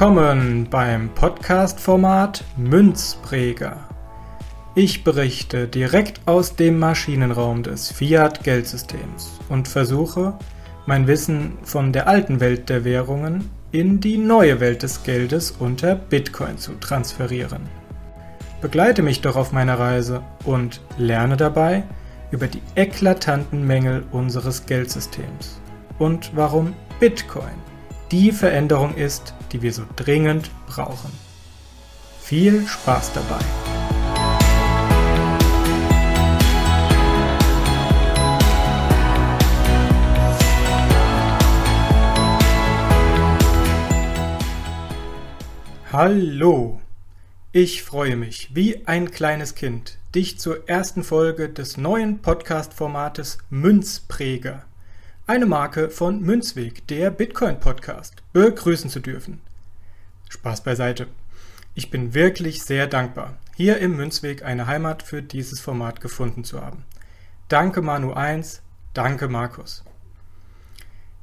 Willkommen beim Podcast-Format Münzpräger. Ich berichte direkt aus dem Maschinenraum des Fiat-Geldsystems und versuche, mein Wissen von der alten Welt der Währungen in die neue Welt des Geldes unter Bitcoin zu transferieren. Begleite mich doch auf meiner Reise und lerne dabei über die eklatanten Mängel unseres Geldsystems und warum Bitcoin die Veränderung ist, die wir so dringend brauchen. Viel Spaß dabei! Hallo! Ich freue mich, wie ein kleines Kind, dich zur ersten Folge des neuen Podcast-Formates Münzpräger, eine Marke von Münzweg, der Bitcoin-Podcast, begrüßen zu dürfen. Spaß beiseite. Ich bin wirklich sehr dankbar, hier im Münzweg eine Heimat für dieses Format gefunden zu haben. Danke Manu 1, danke Markus.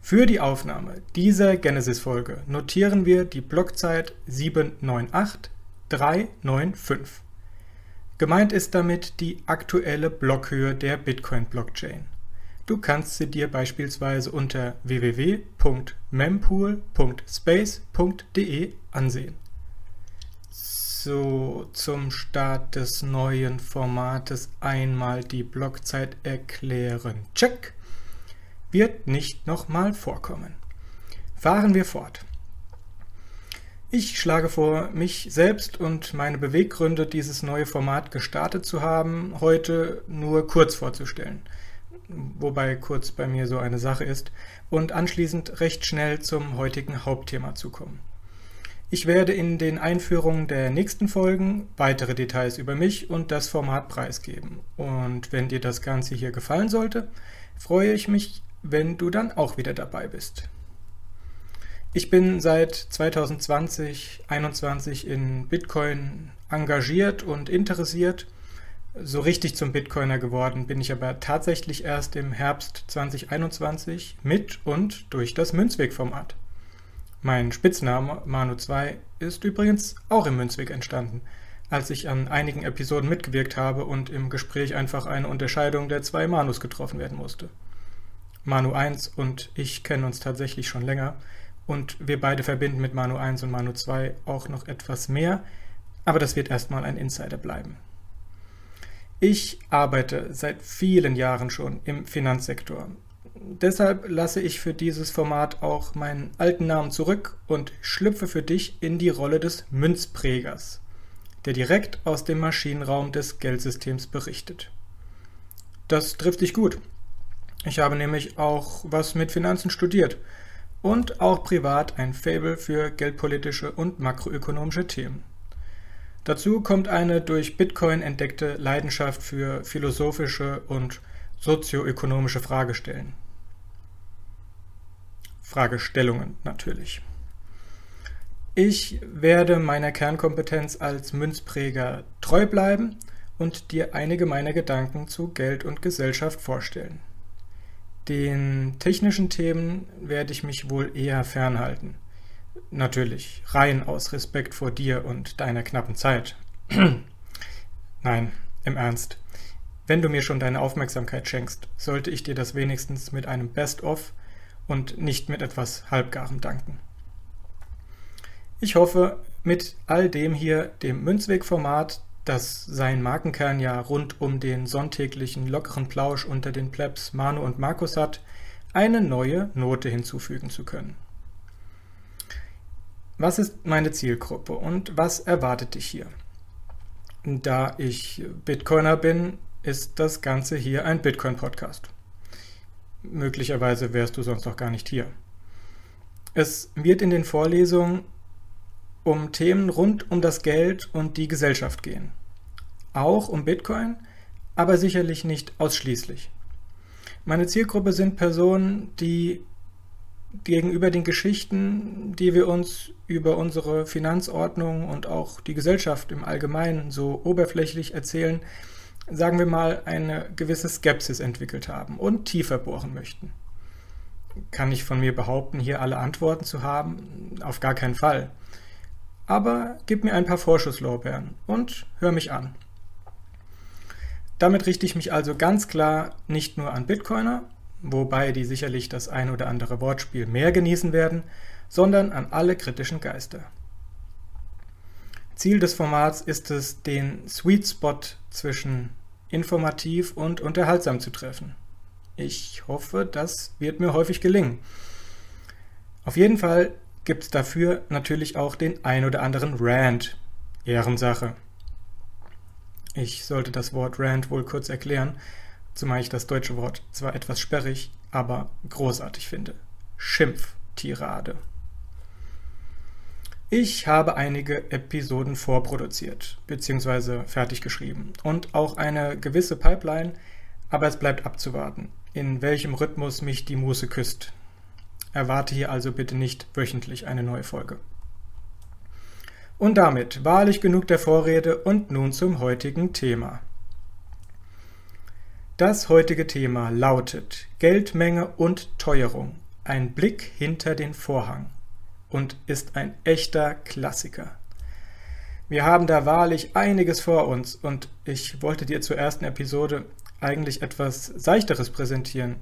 Für die Aufnahme dieser Genesis-Folge notieren wir die Blockzeit 798395. Gemeint ist damit die aktuelle Blockhöhe der Bitcoin-Blockchain. Du kannst sie dir beispielsweise unter www.mempool.space.de ansehen. So, zum Start des neuen Formates einmal die Blockzeit erklären. Check! wird nicht nochmal vorkommen. Fahren wir fort. Ich schlage vor, mich selbst und meine Beweggründe, dieses neue Format gestartet zu haben, heute nur kurz vorzustellen. Wobei kurz bei mir so eine Sache ist, und anschließend recht schnell zum heutigen Hauptthema zu kommen. Ich werde in den Einführungen der nächsten Folgen weitere Details über mich und das Format preisgeben. Und wenn dir das Ganze hier gefallen sollte, freue ich mich wenn du dann auch wieder dabei bist. Ich bin seit 2020, 2021 in Bitcoin engagiert und interessiert. So richtig zum Bitcoiner geworden bin ich aber tatsächlich erst im Herbst 2021 mit und durch das Münzweg-Format. Mein Spitzname Manu2 ist übrigens auch im Münzweg entstanden, als ich an einigen Episoden mitgewirkt habe und im Gespräch einfach eine Unterscheidung der zwei Manus getroffen werden musste. Manu 1 und ich kennen uns tatsächlich schon länger und wir beide verbinden mit Manu 1 und Manu 2 auch noch etwas mehr, aber das wird erstmal ein Insider bleiben. Ich arbeite seit vielen Jahren schon im Finanzsektor. Deshalb lasse ich für dieses Format auch meinen alten Namen zurück und schlüpfe für dich in die Rolle des Münzprägers, der direkt aus dem Maschinenraum des Geldsystems berichtet. Das trifft dich gut, ich habe nämlich auch was mit Finanzen studiert und auch privat ein Faible für geldpolitische und makroökonomische Themen. Dazu kommt eine durch Bitcoin entdeckte Leidenschaft für philosophische und sozioökonomische Fragestellen. Fragestellungen natürlich. Ich werde meiner Kernkompetenz als Münzpräger treu bleiben und dir einige meiner Gedanken zu Geld und Gesellschaft vorstellen. Den technischen Themen werde ich mich wohl eher fernhalten. Natürlich, rein aus Respekt vor dir und deiner knappen Zeit. Nein, im Ernst. Wenn du mir schon deine Aufmerksamkeit schenkst, sollte ich dir das wenigstens mit einem Best-of und nicht mit etwas Halbgarem danken. Ich hoffe, mit all dem hier, dem Münzweg-Format, das sein Markenkern ja rund um den sonntäglichen lockeren Plausch unter den Plebs Manu und Markus hat, eine neue Note hinzufügen zu können. Was ist meine Zielgruppe und was erwartet dich hier? Da ich Bitcoiner bin, ist das Ganze hier ein Bitcoin-Podcast. Möglicherweise wärst du sonst auch gar nicht hier. Es wird in den Vorlesungen um Themen rund um das Geld und die Gesellschaft gehen. Auch um Bitcoin, aber sicherlich nicht ausschließlich. Meine Zielgruppe sind Personen, die gegenüber den Geschichten, die wir uns über unsere Finanzordnung und auch die Gesellschaft im Allgemeinen so oberflächlich erzählen, sagen wir mal, eine gewisse Skepsis entwickelt haben und tiefer bohren möchten. kann ich von mir behaupten, hier alle Antworten zu haben. Auf gar keinen Fall. Aber gib mir ein paar Vorschusslorbeeren und hör mich an. Damit richte ich mich also ganz klar nicht nur an Bitcoiner, wobei die sicherlich das ein oder andere Wortspiel mehr genießen werden, sondern an alle kritischen Geister. Ziel des Formats ist es, den Sweet Spot zwischen informativ und unterhaltsam zu treffen. Ich hoffe, das wird mir häufig gelingen. Auf jeden Fall gibt es dafür natürlich auch den ein oder anderen Rant. Ehrensache. Ich sollte das Wort Rant wohl kurz erklären, zumal ich das deutsche Wort zwar etwas sperrig, aber großartig finde. Schimpftirade. Ich habe einige Episoden vorproduziert bzw. fertig geschrieben und auch eine gewisse Pipeline, aber es bleibt abzuwarten, in welchem Rhythmus mich die Muße küsst. Erwarte hier also bitte nicht wöchentlich eine neue Folge. Und damit wahrlich genug der Vorrede und nun zum heutigen Thema. Das heutige Thema lautet Geldmenge und Teuerung. Ein Blick hinter den Vorhang und ist ein echter Klassiker. Wir haben da wahrlich einiges vor uns und ich wollte dir zur ersten Episode eigentlich etwas Seichteres präsentieren,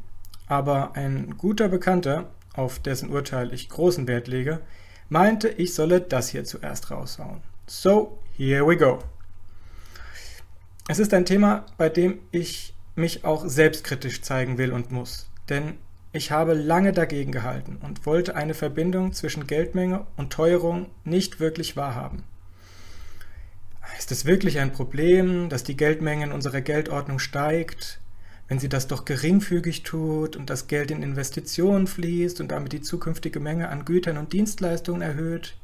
aber ein guter Bekannter, auf dessen Urteil ich großen Wert lege, meinte, ich solle das hier zuerst raushauen. So, here we go. Es ist ein Thema, bei dem ich mich auch selbstkritisch zeigen will und muss, denn ich habe lange dagegen gehalten und wollte eine Verbindung zwischen Geldmenge und Teuerung nicht wirklich wahrhaben. Ist es wirklich ein Problem, dass die Geldmenge in unserer Geldordnung steigt, wenn sie das doch geringfügig tut und das Geld in Investitionen fließt und damit die zukünftige Menge an Gütern und Dienstleistungen erhöht?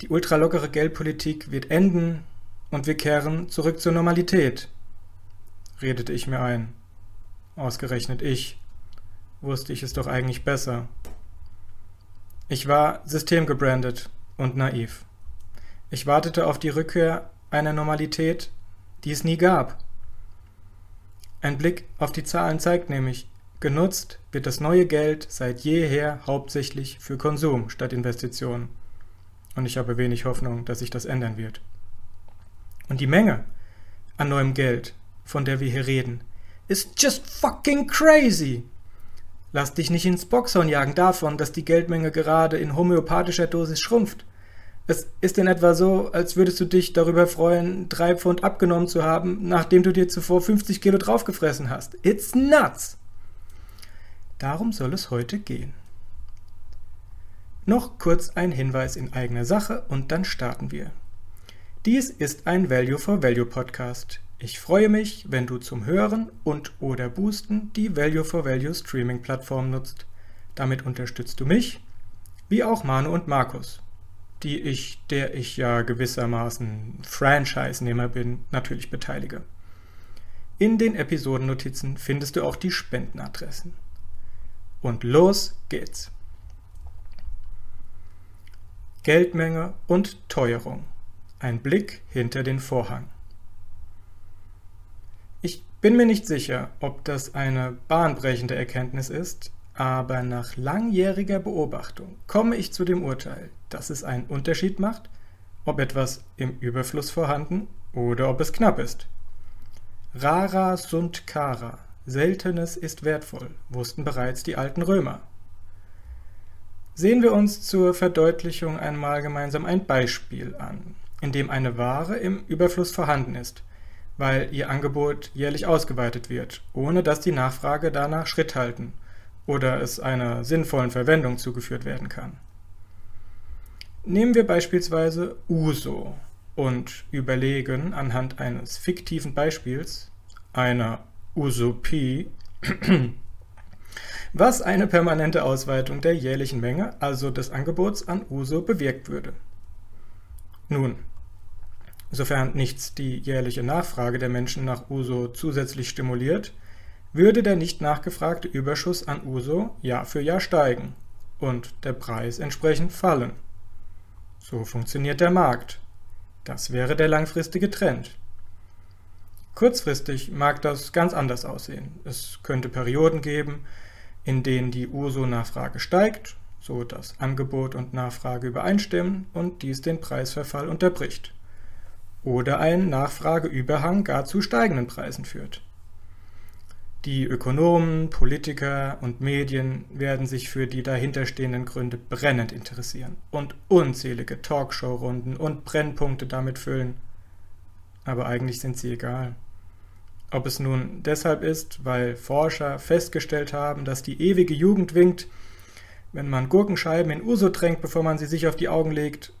Die ultralockere Geldpolitik wird enden und wir kehren zurück zur Normalität, redete ich mir ein. Ausgerechnet ich wusste ich es doch eigentlich besser. Ich war systemgebrandet und naiv. Ich wartete auf die Rückkehr einer Normalität, die es nie gab. Ein Blick auf die Zahlen zeigt nämlich, genutzt wird das neue Geld seit jeher hauptsächlich für Konsum statt Investitionen. Und ich habe wenig Hoffnung, dass sich das ändern wird. Und die Menge an neuem Geld, von der wir hier reden, ist just fucking crazy. Lass dich nicht ins Boxhorn jagen davon, dass die Geldmenge gerade in homöopathischer Dosis schrumpft. Es ist in etwa so, als würdest du dich darüber freuen, drei Pfund abgenommen zu haben, nachdem du dir zuvor 50 Kilo draufgefressen hast. It's nuts! Darum soll es heute gehen. Noch kurz ein Hinweis in eigener Sache und dann starten wir. Dies ist ein Value for Value Podcast. Ich freue mich, wenn du zum Hören und oder Boosten die Value for Value Streaming Plattform nutzt. Damit unterstützt du mich, wie auch Manu und Markus, die ich, der ich ja gewissermaßen Franchise-Nehmer bin, natürlich beteilige. In den Episodennotizen findest du auch die Spendenadressen. Und los geht's. Geldmenge und Teuerung. Ein Blick hinter den Vorhang. Bin mir nicht sicher, ob das eine bahnbrechende Erkenntnis ist, aber nach langjähriger Beobachtung komme ich zu dem Urteil, dass es einen Unterschied macht, ob etwas im Überfluss vorhanden oder ob es knapp ist. Rara sunt cara, Seltenes ist wertvoll, wussten bereits die alten Römer. Sehen wir uns zur Verdeutlichung einmal gemeinsam ein Beispiel an, in dem eine Ware im Überfluss vorhanden ist weil ihr Angebot jährlich ausgeweitet wird, ohne dass die Nachfrage danach Schritt halten oder es einer sinnvollen Verwendung zugeführt werden kann. Nehmen wir beispielsweise Uso und überlegen anhand eines fiktiven Beispiels, einer Usopie, was eine permanente Ausweitung der jährlichen Menge, also des Angebots an Uso, bewirkt würde. Nun, Sofern nichts die jährliche Nachfrage der Menschen nach Uso zusätzlich stimuliert, würde der nicht nachgefragte Überschuss an Uso Jahr für Jahr steigen und der Preis entsprechend fallen. So funktioniert der Markt. Das wäre der langfristige Trend. Kurzfristig mag das ganz anders aussehen. Es könnte Perioden geben, in denen die USO-Nachfrage steigt, so dass Angebot und Nachfrage übereinstimmen und dies den Preisverfall unterbricht. Oder ein Nachfrageüberhang gar zu steigenden Preisen führt. Die Ökonomen, Politiker und Medien werden sich für die dahinterstehenden Gründe brennend interessieren und unzählige Talkshow-Runden und Brennpunkte damit füllen. Aber eigentlich sind sie egal. Ob es nun deshalb ist, weil Forscher festgestellt haben, dass die ewige Jugend winkt, wenn man Gurkenscheiben in Uso tränkt, bevor man sie sich auf die Augen legt,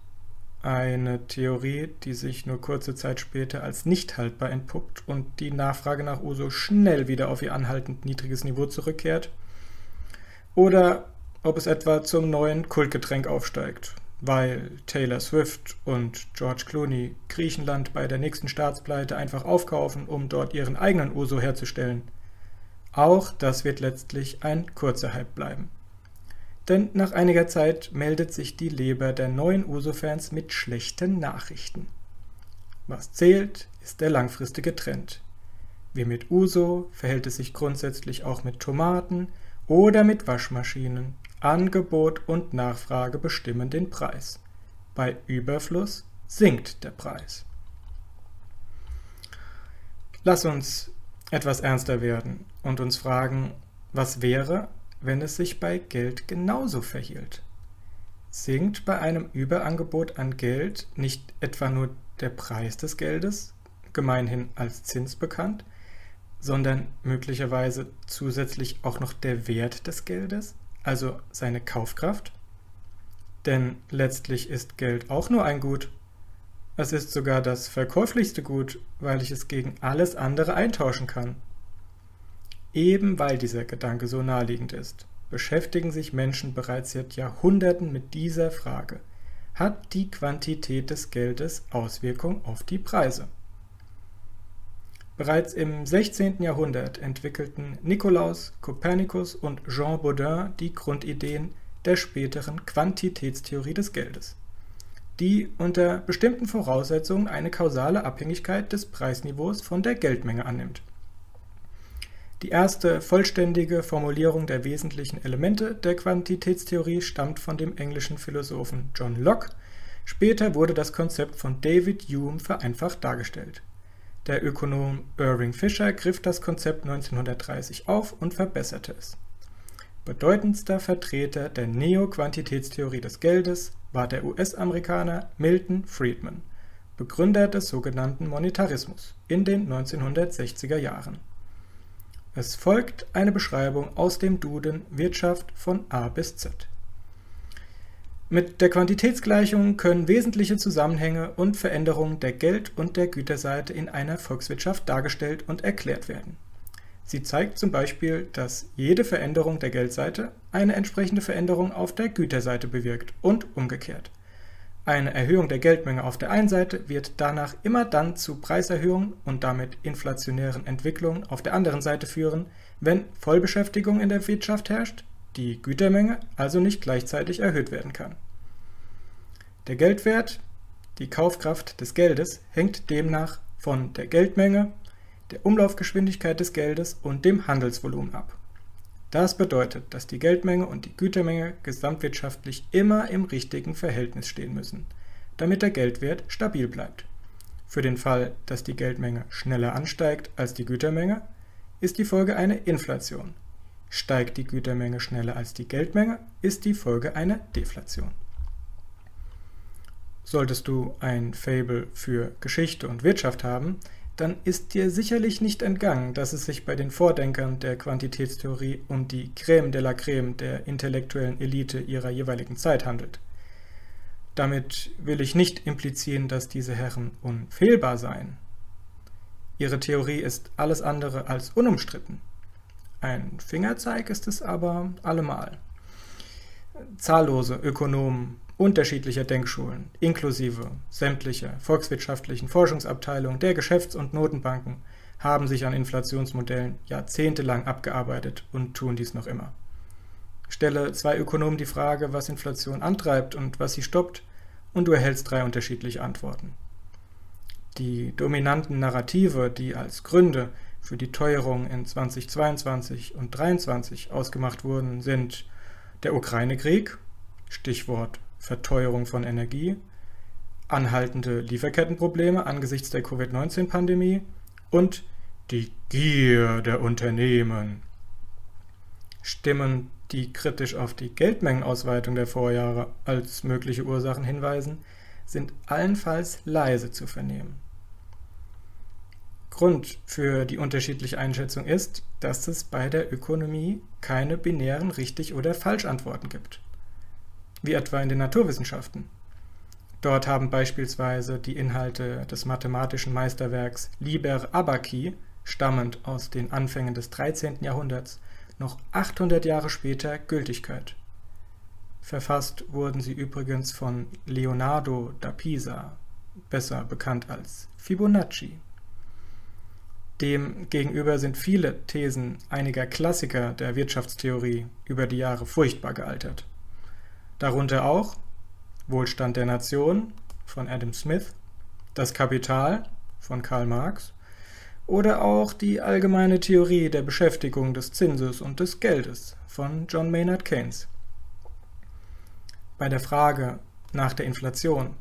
eine Theorie, die sich nur kurze Zeit später als nicht haltbar entpuppt und die Nachfrage nach Uso schnell wieder auf ihr anhaltend niedriges Niveau zurückkehrt. Oder ob es etwa zum neuen Kultgetränk aufsteigt, weil Taylor Swift und George Clooney Griechenland bei der nächsten Staatspleite einfach aufkaufen, um dort ihren eigenen Uso herzustellen. Auch das wird letztlich ein kurzer Hype bleiben. Denn nach einiger Zeit meldet sich die Leber der neuen Uso-Fans mit schlechten Nachrichten. Was zählt, ist der langfristige Trend. Wie mit Uso verhält es sich grundsätzlich auch mit Tomaten oder mit Waschmaschinen. Angebot und Nachfrage bestimmen den Preis. Bei Überfluss sinkt der Preis. Lass uns etwas ernster werden und uns fragen, was wäre, wenn es sich bei Geld genauso verhielt? Sinkt bei einem Überangebot an Geld nicht etwa nur der Preis des Geldes, gemeinhin als Zins bekannt, sondern möglicherweise zusätzlich auch noch der Wert des Geldes, also seine Kaufkraft? Denn letztlich ist Geld auch nur ein Gut. Es ist sogar das verkäuflichste Gut, weil ich es gegen alles andere eintauschen kann. Eben weil dieser Gedanke so naheliegend ist, beschäftigen sich Menschen bereits seit Jahrhunderten mit dieser Frage. Hat die Quantität des Geldes Auswirkungen auf die Preise? Bereits im 16. Jahrhundert entwickelten Nikolaus, Kopernikus und Jean Baudin die Grundideen der späteren Quantitätstheorie des Geldes, die unter bestimmten Voraussetzungen eine kausale Abhängigkeit des Preisniveaus von der Geldmenge annimmt die erste vollständige Formulierung der wesentlichen Elemente der Quantitätstheorie stammt von dem englischen Philosophen John Locke, später wurde das Konzept von David Hume vereinfacht dargestellt. Der Ökonom Irving Fisher griff das Konzept 1930 auf und verbesserte es. Bedeutendster Vertreter der Neoquantitätstheorie des Geldes war der US-Amerikaner Milton Friedman, Begründer des sogenannten Monetarismus in den 1960er Jahren es folgt eine Beschreibung aus dem Duden Wirtschaft von A bis Z. Mit der Quantitätsgleichung können wesentliche Zusammenhänge und Veränderungen der Geld- und der Güterseite in einer Volkswirtschaft dargestellt und erklärt werden. Sie zeigt zum Beispiel, dass jede Veränderung der Geldseite eine entsprechende Veränderung auf der Güterseite bewirkt und umgekehrt. Eine Erhöhung der Geldmenge auf der einen Seite wird danach immer dann zu Preiserhöhungen und damit inflationären Entwicklungen auf der anderen Seite führen, wenn Vollbeschäftigung in der Wirtschaft herrscht, die Gütermenge also nicht gleichzeitig erhöht werden kann. Der Geldwert, die Kaufkraft des Geldes, hängt demnach von der Geldmenge, der Umlaufgeschwindigkeit des Geldes und dem Handelsvolumen ab. Das bedeutet, dass die Geldmenge und die Gütermenge gesamtwirtschaftlich immer im richtigen Verhältnis stehen müssen, damit der Geldwert stabil bleibt. Für den Fall, dass die Geldmenge schneller ansteigt als die Gütermenge, ist die Folge eine Inflation. Steigt die Gütermenge schneller als die Geldmenge, ist die Folge eine Deflation. Solltest du ein Fable für Geschichte und Wirtschaft haben, dann ist dir sicherlich nicht entgangen, dass es sich bei den Vordenkern der Quantitätstheorie um die Crème de la Crème der intellektuellen Elite ihrer jeweiligen Zeit handelt. Damit will ich nicht implizieren, dass diese Herren unfehlbar seien. Ihre Theorie ist alles andere als unumstritten. Ein Fingerzeig ist es aber allemal. Zahllose Ökonomen, unterschiedlicher Denkschulen, inklusive sämtlicher volkswirtschaftlichen Forschungsabteilungen der Geschäfts- und Notenbanken, haben sich an Inflationsmodellen jahrzehntelang abgearbeitet und tun dies noch immer. Stelle zwei Ökonomen die Frage, was Inflation antreibt und was sie stoppt, und du erhältst drei unterschiedliche Antworten. Die dominanten Narrative, die als Gründe für die Teuerung in 2022 und 2023 ausgemacht wurden, sind der Ukraine-Krieg, Stichwort Verteuerung von Energie, anhaltende Lieferkettenprobleme angesichts der Covid-19-Pandemie und die Gier der Unternehmen. Stimmen, die kritisch auf die Geldmengenausweitung der Vorjahre als mögliche Ursachen hinweisen, sind allenfalls leise zu vernehmen. Grund für die unterschiedliche Einschätzung ist, dass es bei der Ökonomie keine binären richtig oder falsch Antworten gibt, wie etwa in den Naturwissenschaften. Dort haben beispielsweise die Inhalte des mathematischen Meisterwerks Liber Abaci, stammend aus den Anfängen des 13. Jahrhunderts, noch 800 Jahre später Gültigkeit. Verfasst wurden sie übrigens von Leonardo da Pisa, besser bekannt als Fibonacci. Dem gegenüber sind viele Thesen einiger Klassiker der Wirtschaftstheorie über die Jahre furchtbar gealtert. Darunter auch Wohlstand der Nation von Adam Smith, Das Kapital von Karl Marx oder auch die allgemeine Theorie der Beschäftigung des Zinses und des Geldes von John Maynard Keynes. Bei der Frage nach der Inflation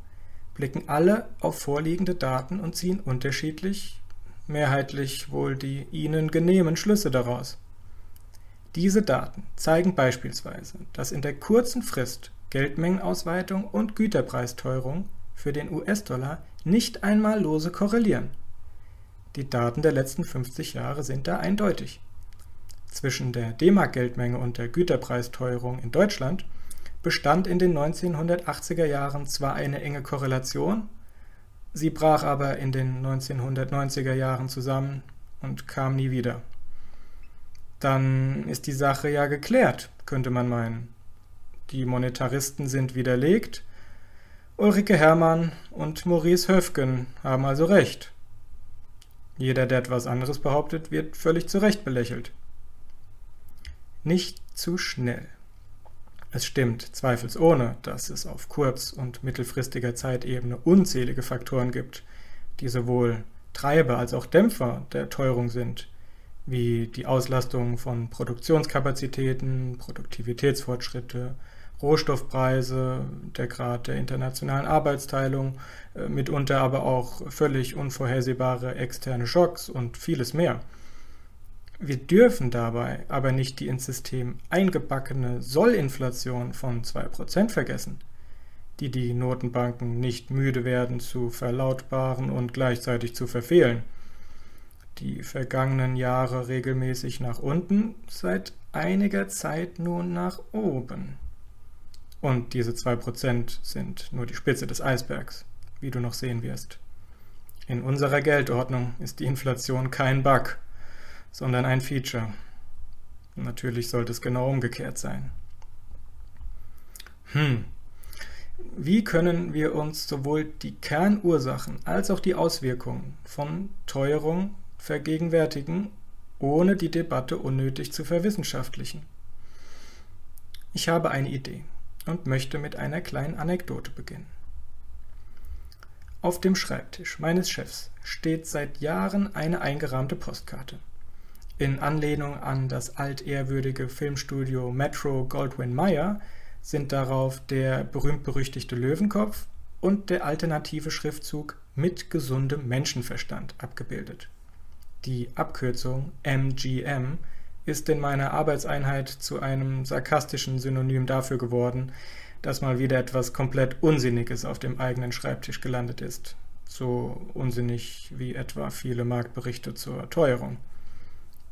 blicken alle auf vorliegende Daten und ziehen unterschiedlich, mehrheitlich wohl die ihnen genehmen Schlüsse daraus. Diese Daten zeigen beispielsweise, dass in der kurzen Frist Geldmengenausweitung und Güterpreisteuerung für den US-Dollar nicht einmal lose korrelieren. Die Daten der letzten 50 Jahre sind da eindeutig. Zwischen der D-Mark-Geldmenge und der Güterpreisteuerung in Deutschland bestand in den 1980er Jahren zwar eine enge Korrelation, sie brach aber in den 1990er Jahren zusammen und kam nie wieder. Dann ist die Sache ja geklärt, könnte man meinen. Die Monetaristen sind widerlegt. Ulrike Herrmann und Maurice Höfgen haben also recht. Jeder, der etwas anderes behauptet, wird völlig zu Recht belächelt. Nicht zu schnell. Es stimmt zweifelsohne, dass es auf kurz- und mittelfristiger Zeitebene unzählige Faktoren gibt, die sowohl Treiber als auch Dämpfer der Teuerung sind, wie die Auslastung von Produktionskapazitäten, Produktivitätsfortschritte, Rohstoffpreise, der Grad der internationalen Arbeitsteilung, äh, mitunter aber auch völlig unvorhersehbare externe Schocks und vieles mehr. Wir dürfen dabei aber nicht die ins System eingebackene Sollinflation von 2% vergessen, die die Notenbanken nicht müde werden zu verlautbaren und gleichzeitig zu verfehlen. Die vergangenen Jahre regelmäßig nach unten, seit einiger Zeit nun nach oben. Und diese 2% sind nur die Spitze des Eisbergs, wie du noch sehen wirst. In unserer Geldordnung ist die Inflation kein Bug, sondern ein Feature. Natürlich sollte es genau umgekehrt sein. Hm. Wie können wir uns sowohl die Kernursachen als auch die Auswirkungen von Teuerung vergegenwärtigen, ohne die Debatte unnötig zu verwissenschaftlichen? Ich habe eine Idee und möchte mit einer kleinen Anekdote beginnen. Auf dem Schreibtisch meines Chefs steht seit Jahren eine eingerahmte Postkarte. In Anlehnung an das altehrwürdige Filmstudio Metro Goldwyn Mayer sind darauf der berühmt-berüchtigte Löwenkopf und der alternative Schriftzug mit gesundem Menschenverstand abgebildet. Die Abkürzung MGM ist in meiner Arbeitseinheit zu einem sarkastischen Synonym dafür geworden, dass mal wieder etwas komplett Unsinniges auf dem eigenen Schreibtisch gelandet ist. So unsinnig wie etwa viele Marktberichte zur Teuerung.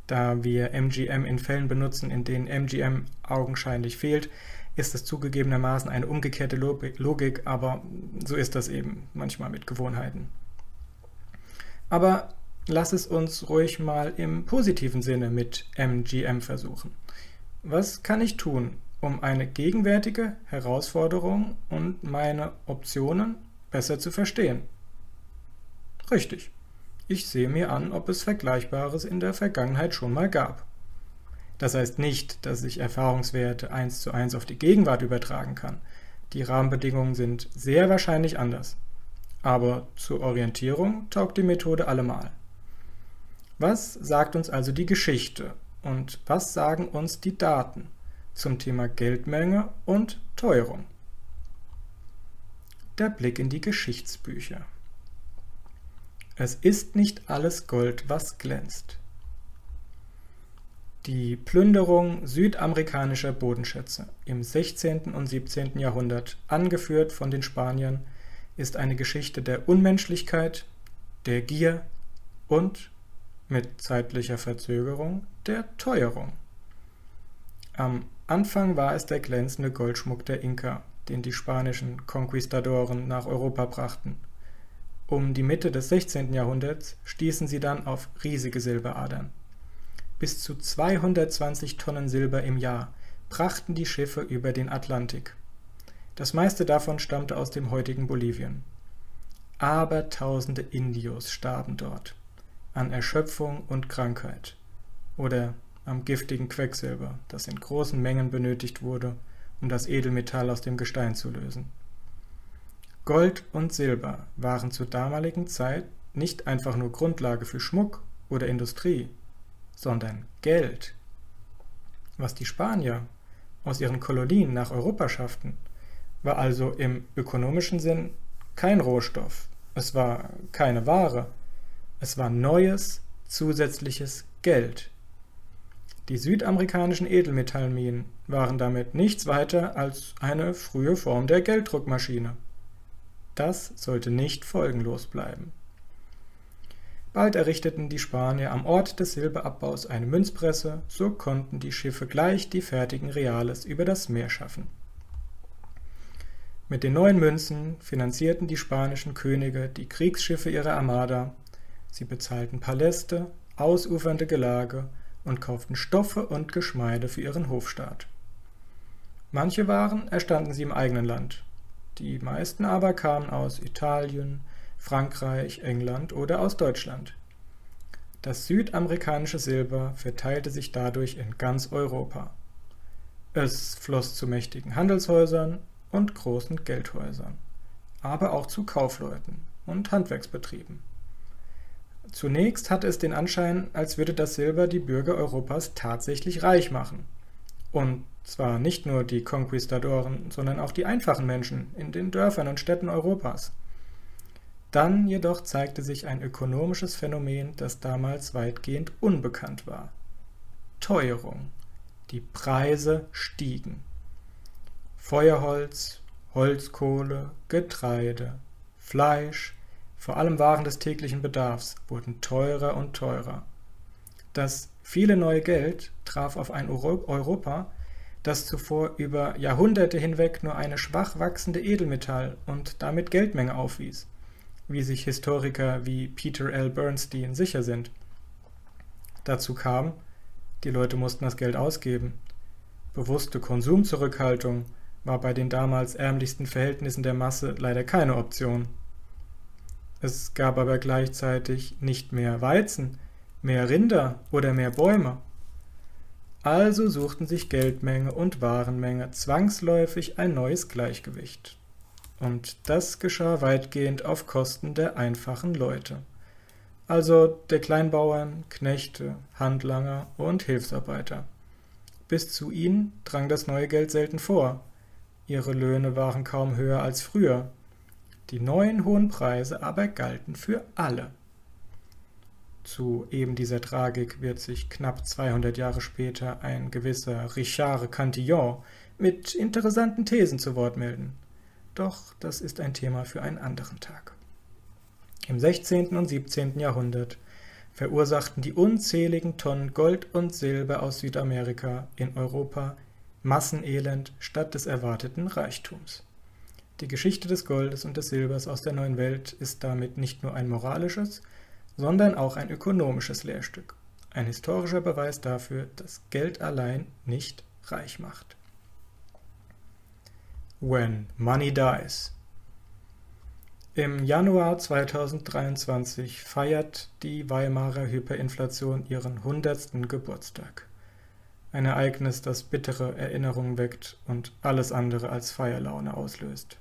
Da wir MGM in Fällen benutzen, in denen MGM augenscheinlich fehlt, ist es zugegebenermaßen eine umgekehrte Logik, aber so ist das eben manchmal mit Gewohnheiten. Aber lass es uns ruhig mal im positiven Sinne mit MGM versuchen. Was kann ich tun, um eine gegenwärtige Herausforderung und meine Optionen besser zu verstehen? Richtig. Ich sehe mir an, ob es Vergleichbares in der Vergangenheit schon mal gab. Das heißt nicht, dass ich Erfahrungswerte eins zu eins auf die Gegenwart übertragen kann. Die Rahmenbedingungen sind sehr wahrscheinlich anders. Aber zur Orientierung taugt die Methode allemal. Was sagt uns also die Geschichte und was sagen uns die Daten zum Thema Geldmenge und Teuerung? Der Blick in die Geschichtsbücher. Es ist nicht alles Gold, was glänzt. Die Plünderung südamerikanischer Bodenschätze im 16. und 17. Jahrhundert, angeführt von den Spaniern, ist eine Geschichte der Unmenschlichkeit, der Gier und mit zeitlicher Verzögerung der Teuerung. Am Anfang war es der glänzende Goldschmuck der Inka, den die spanischen Konquistadoren nach Europa brachten. Um die Mitte des 16. Jahrhunderts stießen sie dann auf riesige Silberadern. Bis zu 220 Tonnen Silber im Jahr brachten die Schiffe über den Atlantik. Das meiste davon stammte aus dem heutigen Bolivien. Aber tausende Indios starben dort an Erschöpfung und Krankheit oder am giftigen Quecksilber, das in großen Mengen benötigt wurde, um das Edelmetall aus dem Gestein zu lösen. Gold und Silber waren zur damaligen Zeit nicht einfach nur Grundlage für Schmuck oder Industrie, sondern Geld. Was die Spanier aus ihren Kolonien nach Europa schafften, war also im ökonomischen Sinn kein Rohstoff, es war keine Ware, es war neues, zusätzliches Geld. Die südamerikanischen Edelmetallminen waren damit nichts weiter als eine frühe Form der Gelddruckmaschine. Das sollte nicht folgenlos bleiben. Bald errichteten die Spanier am Ort des Silberabbaus eine Münzpresse, so konnten die Schiffe gleich die fertigen Reales über das Meer schaffen. Mit den neuen Münzen finanzierten die spanischen Könige die Kriegsschiffe ihrer Armada Sie bezahlten Paläste, ausufernde Gelage und kauften Stoffe und Geschmeide für ihren Hofstaat. Manche Waren erstanden sie im eigenen Land, die meisten aber kamen aus Italien, Frankreich, England oder aus Deutschland. Das südamerikanische Silber verteilte sich dadurch in ganz Europa. Es floss zu mächtigen Handelshäusern und großen Geldhäusern, aber auch zu Kaufleuten und Handwerksbetrieben. Zunächst hatte es den Anschein, als würde das Silber die Bürger Europas tatsächlich reich machen. Und zwar nicht nur die Konquistadoren, sondern auch die einfachen Menschen in den Dörfern und Städten Europas. Dann jedoch zeigte sich ein ökonomisches Phänomen, das damals weitgehend unbekannt war. Teuerung. Die Preise stiegen. Feuerholz, Holzkohle, Getreide, Fleisch, vor allem Waren des täglichen Bedarfs wurden teurer und teurer. Das viele neue Geld traf auf ein Europa, das zuvor über Jahrhunderte hinweg nur eine schwach wachsende Edelmetall und damit Geldmenge aufwies, wie sich Historiker wie Peter L. Bernstein sicher sind. Dazu kam, die Leute mussten das Geld ausgeben. Bewusste Konsumzurückhaltung war bei den damals ärmlichsten Verhältnissen der Masse leider keine Option. Es gab aber gleichzeitig nicht mehr Weizen, mehr Rinder oder mehr Bäume. Also suchten sich Geldmenge und Warenmenge zwangsläufig ein neues Gleichgewicht. Und das geschah weitgehend auf Kosten der einfachen Leute, also der Kleinbauern, Knechte, Handlanger und Hilfsarbeiter. Bis zu ihnen drang das neue Geld selten vor. Ihre Löhne waren kaum höher als früher, die neuen hohen Preise aber galten für alle. Zu eben dieser Tragik wird sich knapp 200 Jahre später ein gewisser Richard Cantillon mit interessanten Thesen zu Wort melden. Doch das ist ein Thema für einen anderen Tag. Im 16. und 17. Jahrhundert verursachten die unzähligen Tonnen Gold und Silber aus Südamerika in Europa Massenelend statt des erwarteten Reichtums. Die Geschichte des Goldes und des Silbers aus der neuen Welt ist damit nicht nur ein moralisches, sondern auch ein ökonomisches Lehrstück, ein historischer Beweis dafür, dass Geld allein nicht reich macht. When Money Dies Im Januar 2023 feiert die Weimarer Hyperinflation ihren 100. Geburtstag. Ein Ereignis, das bittere Erinnerungen weckt und alles andere als Feierlaune auslöst.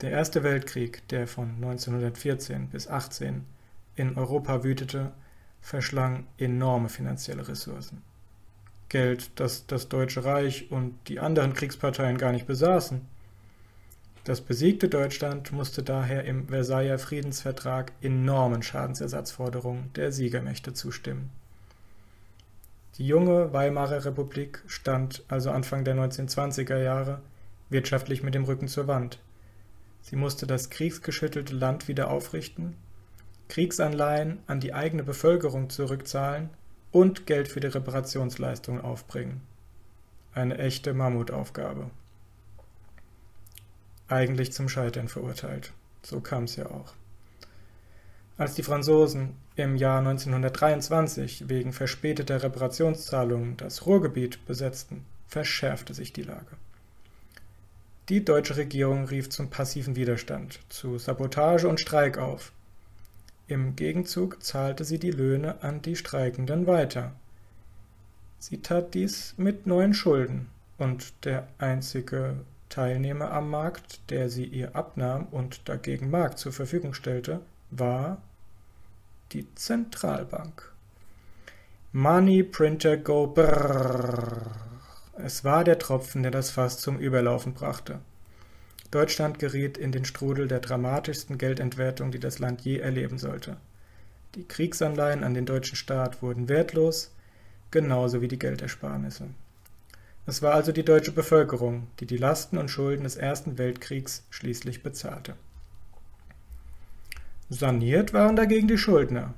Der Erste Weltkrieg, der von 1914 bis 18 in Europa wütete, verschlang enorme finanzielle Ressourcen. Geld, das das Deutsche Reich und die anderen Kriegsparteien gar nicht besaßen. Das besiegte Deutschland musste daher im Versailler Friedensvertrag enormen Schadensersatzforderungen der Siegermächte zustimmen. Die junge Weimarer Republik stand also Anfang der 1920er Jahre wirtschaftlich mit dem Rücken zur Wand. Sie musste das kriegsgeschüttelte Land wieder aufrichten, Kriegsanleihen an die eigene Bevölkerung zurückzahlen und Geld für die Reparationsleistungen aufbringen. Eine echte Mammutaufgabe. Eigentlich zum Scheitern verurteilt. So kam es ja auch. Als die Franzosen im Jahr 1923 wegen verspäteter Reparationszahlungen das Ruhrgebiet besetzten, verschärfte sich die Lage. Die deutsche Regierung rief zum passiven Widerstand, zu Sabotage und Streik auf. Im Gegenzug zahlte sie die Löhne an die Streikenden weiter. Sie tat dies mit neuen Schulden, und der einzige Teilnehmer am Markt, der sie ihr abnahm und dagegen Markt zur Verfügung stellte, war die Zentralbank. Money Printer Go Brrr. Es war der Tropfen, der das Fass zum Überlaufen brachte. Deutschland geriet in den Strudel der dramatischsten Geldentwertung, die das Land je erleben sollte. Die Kriegsanleihen an den deutschen Staat wurden wertlos, genauso wie die Geldersparnisse. Es war also die deutsche Bevölkerung, die die Lasten und Schulden des Ersten Weltkriegs schließlich bezahlte. Saniert waren dagegen die Schuldner.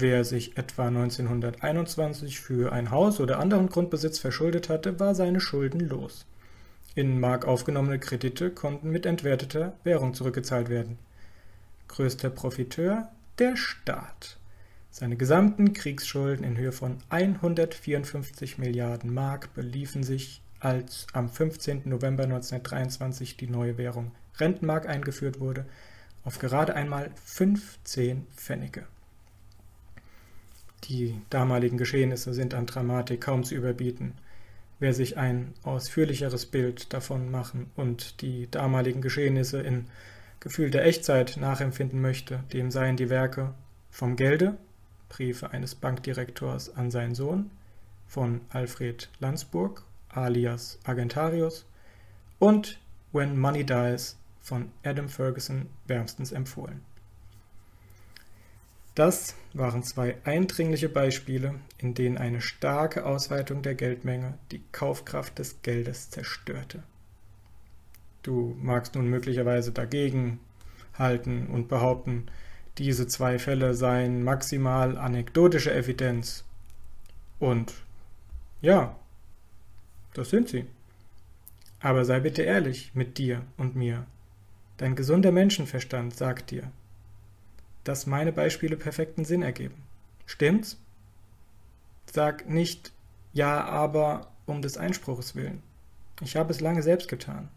Wer sich etwa 1921 für ein Haus oder anderen Grundbesitz verschuldet hatte, war seine Schulden los. In Mark aufgenommene Kredite konnten mit entwerteter Währung zurückgezahlt werden. Größter Profiteur der Staat. Seine gesamten Kriegsschulden in Höhe von 154 Milliarden Mark beliefen sich, als am 15. November 1923 die neue Währung Rentenmark eingeführt wurde, auf gerade einmal 15 Pfennige. Die damaligen Geschehnisse sind an Dramatik kaum zu überbieten. Wer sich ein ausführlicheres Bild davon machen und die damaligen Geschehnisse in gefühlter Echtzeit nachempfinden möchte, dem seien die Werke vom Gelde, Briefe eines Bankdirektors an seinen Sohn, von Alfred Landsburg alias Argentarius und When Money Dies von Adam Ferguson wärmstens empfohlen. Das waren zwei eindringliche Beispiele, in denen eine starke Ausweitung der Geldmenge die Kaufkraft des Geldes zerstörte. Du magst nun möglicherweise dagegen halten und behaupten, diese zwei Fälle seien maximal anekdotische Evidenz. Und ja, das sind sie. Aber sei bitte ehrlich mit dir und mir. Dein gesunder Menschenverstand sagt dir, dass meine Beispiele perfekten Sinn ergeben. Stimmt's? Sag nicht ja, aber um des Einspruches willen. Ich habe es lange selbst getan.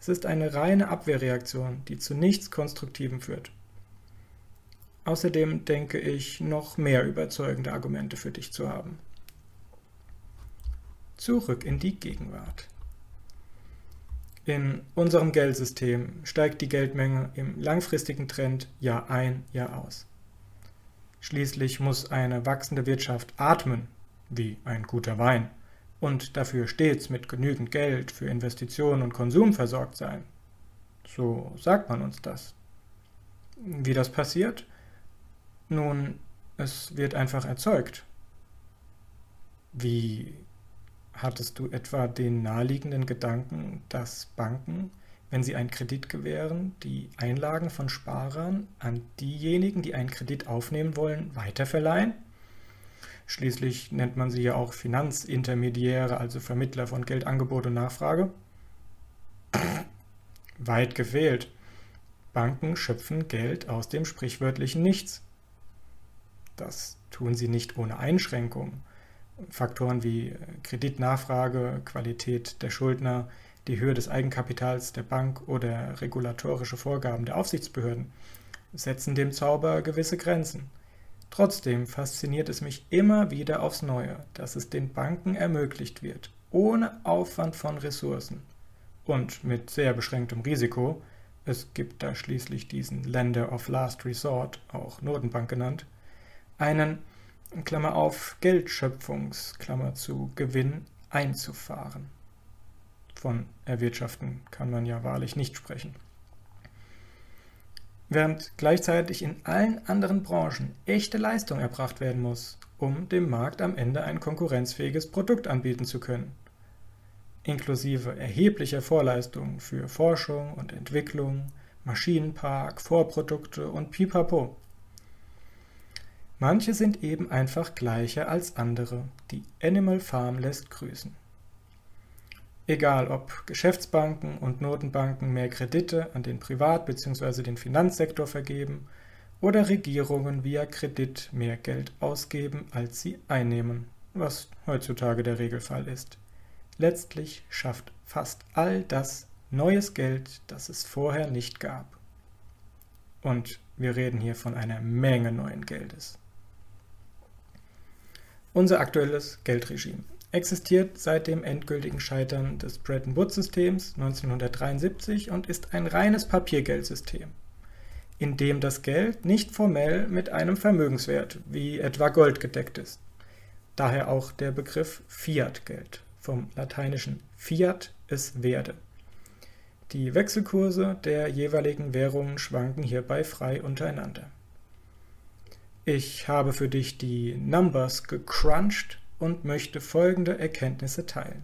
Es ist eine reine Abwehrreaktion, die zu nichts Konstruktivem führt. Außerdem denke ich, noch mehr überzeugende Argumente für dich zu haben. Zurück in die Gegenwart. In unserem Geldsystem steigt die Geldmenge im langfristigen Trend Jahr ein, Jahr aus. Schließlich muss eine wachsende Wirtschaft atmen, wie ein guter Wein, und dafür stets mit genügend Geld für Investitionen und Konsum versorgt sein. So sagt man uns das. Wie das passiert? Nun, es wird einfach erzeugt. Wie Hattest du etwa den naheliegenden Gedanken, dass Banken, wenn sie einen Kredit gewähren, die Einlagen von Sparern an diejenigen, die einen Kredit aufnehmen wollen, weiterverleihen? Schließlich nennt man sie ja auch Finanzintermediäre, also Vermittler von Geldangebot und Nachfrage. Weit gefehlt. Banken schöpfen Geld aus dem sprichwörtlichen Nichts. Das tun sie nicht ohne Einschränkungen. Faktoren wie äh, Kreditnachfrage, Qualität der Schuldner, die Höhe des Eigenkapitals der Bank oder regulatorische Vorgaben der Aufsichtsbehörden setzen dem Zauber gewisse Grenzen. Trotzdem fasziniert es mich immer wieder aufs Neue, dass es den Banken ermöglicht wird, ohne Aufwand von Ressourcen und mit sehr beschränktem Risiko, es gibt da schließlich diesen Lender of Last Resort, auch Notenbank genannt, einen Klammer auf, Geldschöpfungs, Klammer zu, Gewinn einzufahren. Von erwirtschaften kann man ja wahrlich nicht sprechen. Während gleichzeitig in allen anderen Branchen echte Leistung erbracht werden muss, um dem Markt am Ende ein konkurrenzfähiges Produkt anbieten zu können. Inklusive erheblicher Vorleistungen für Forschung und Entwicklung, Maschinenpark, Vorprodukte und Pipapo. Manche sind eben einfach gleicher als andere. Die Animal Farm lässt grüßen. Egal ob Geschäftsbanken und Notenbanken mehr Kredite an den Privat- bzw. den Finanzsektor vergeben oder Regierungen via Kredit mehr Geld ausgeben, als sie einnehmen, was heutzutage der Regelfall ist. Letztlich schafft fast all das neues Geld, das es vorher nicht gab. Und wir reden hier von einer Menge neuen Geldes. Unser aktuelles Geldregime existiert seit dem endgültigen Scheitern des Bretton Woods-Systems 1973 und ist ein reines Papiergeldsystem, in dem das Geld nicht formell mit einem Vermögenswert wie etwa Gold gedeckt ist. Daher auch der Begriff Fiat-Geld, vom lateinischen Fiat es werde. Die Wechselkurse der jeweiligen Währungen schwanken hierbei frei untereinander. Ich habe für dich die Numbers gecrunched und möchte folgende Erkenntnisse teilen.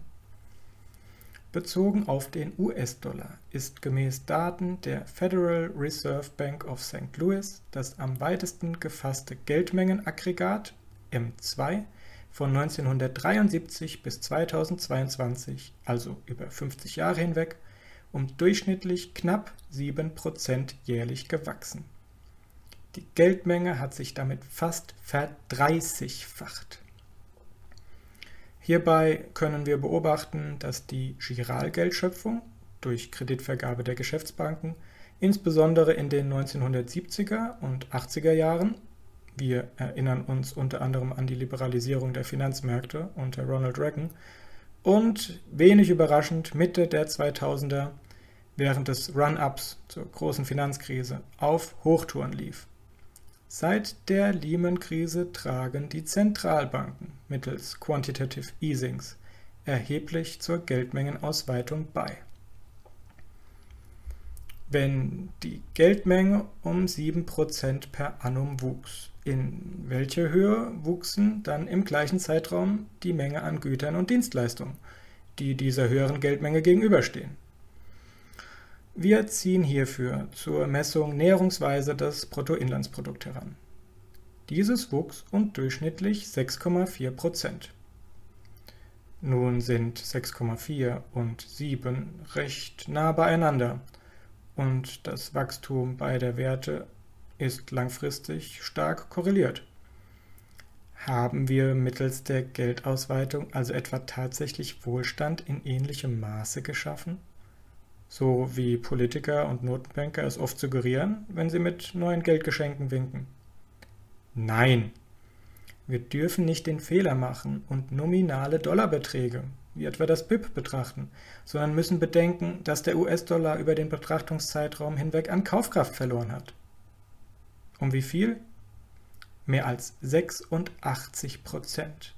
Bezogen auf den US-Dollar ist gemäß Daten der Federal Reserve Bank of St. Louis das am weitesten gefasste Geldmengenaggregat M2 von 1973 bis 2022, also über 50 Jahre hinweg, um durchschnittlich knapp 7% jährlich gewachsen. Die Geldmenge hat sich damit fast verdreißigfacht. Hierbei können wir beobachten, dass die Giralgeldschöpfung durch Kreditvergabe der Geschäftsbanken insbesondere in den 1970er und 80er Jahren, wir erinnern uns unter anderem an die Liberalisierung der Finanzmärkte unter Ronald Reagan, und wenig überraschend Mitte der 2000er während des Run-ups zur großen Finanzkrise auf Hochtouren lief. Seit der Lehman-Krise tragen die Zentralbanken mittels Quantitative Easings erheblich zur Geldmengenausweitung bei. Wenn die Geldmenge um 7% per annum wuchs, in welcher Höhe wuchsen dann im gleichen Zeitraum die Menge an Gütern und Dienstleistungen, die dieser höheren Geldmenge gegenüberstehen? Wir ziehen hierfür zur Messung näherungsweise das Bruttoinlandsprodukt heran. Dieses wuchs um durchschnittlich 6,4 Prozent. Nun sind 6,4 und 7 recht nah beieinander und das Wachstum beider Werte ist langfristig stark korreliert. Haben wir mittels der Geldausweitung also etwa tatsächlich Wohlstand in ähnlichem Maße geschaffen? So wie Politiker und Notenbanker es oft suggerieren, wenn sie mit neuen Geldgeschenken winken. Nein, wir dürfen nicht den Fehler machen und nominale Dollarbeträge, wie etwa das BIP, betrachten, sondern müssen bedenken, dass der US-Dollar über den Betrachtungszeitraum hinweg an Kaufkraft verloren hat. Um wie viel? Mehr als 86 Prozent.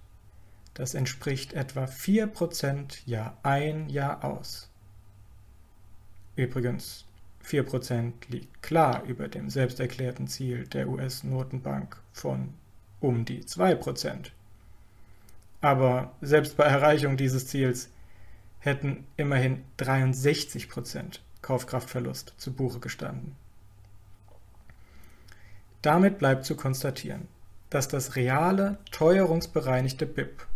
Das entspricht etwa 4 Prozent Jahr ein, Jahr aus. Übrigens, 4% liegt klar über dem selbsterklärten Ziel der US-Notenbank von um die 2%. Aber selbst bei Erreichung dieses Ziels hätten immerhin 63% Kaufkraftverlust zu Buche gestanden. Damit bleibt zu konstatieren, dass das reale, teuerungsbereinigte BIP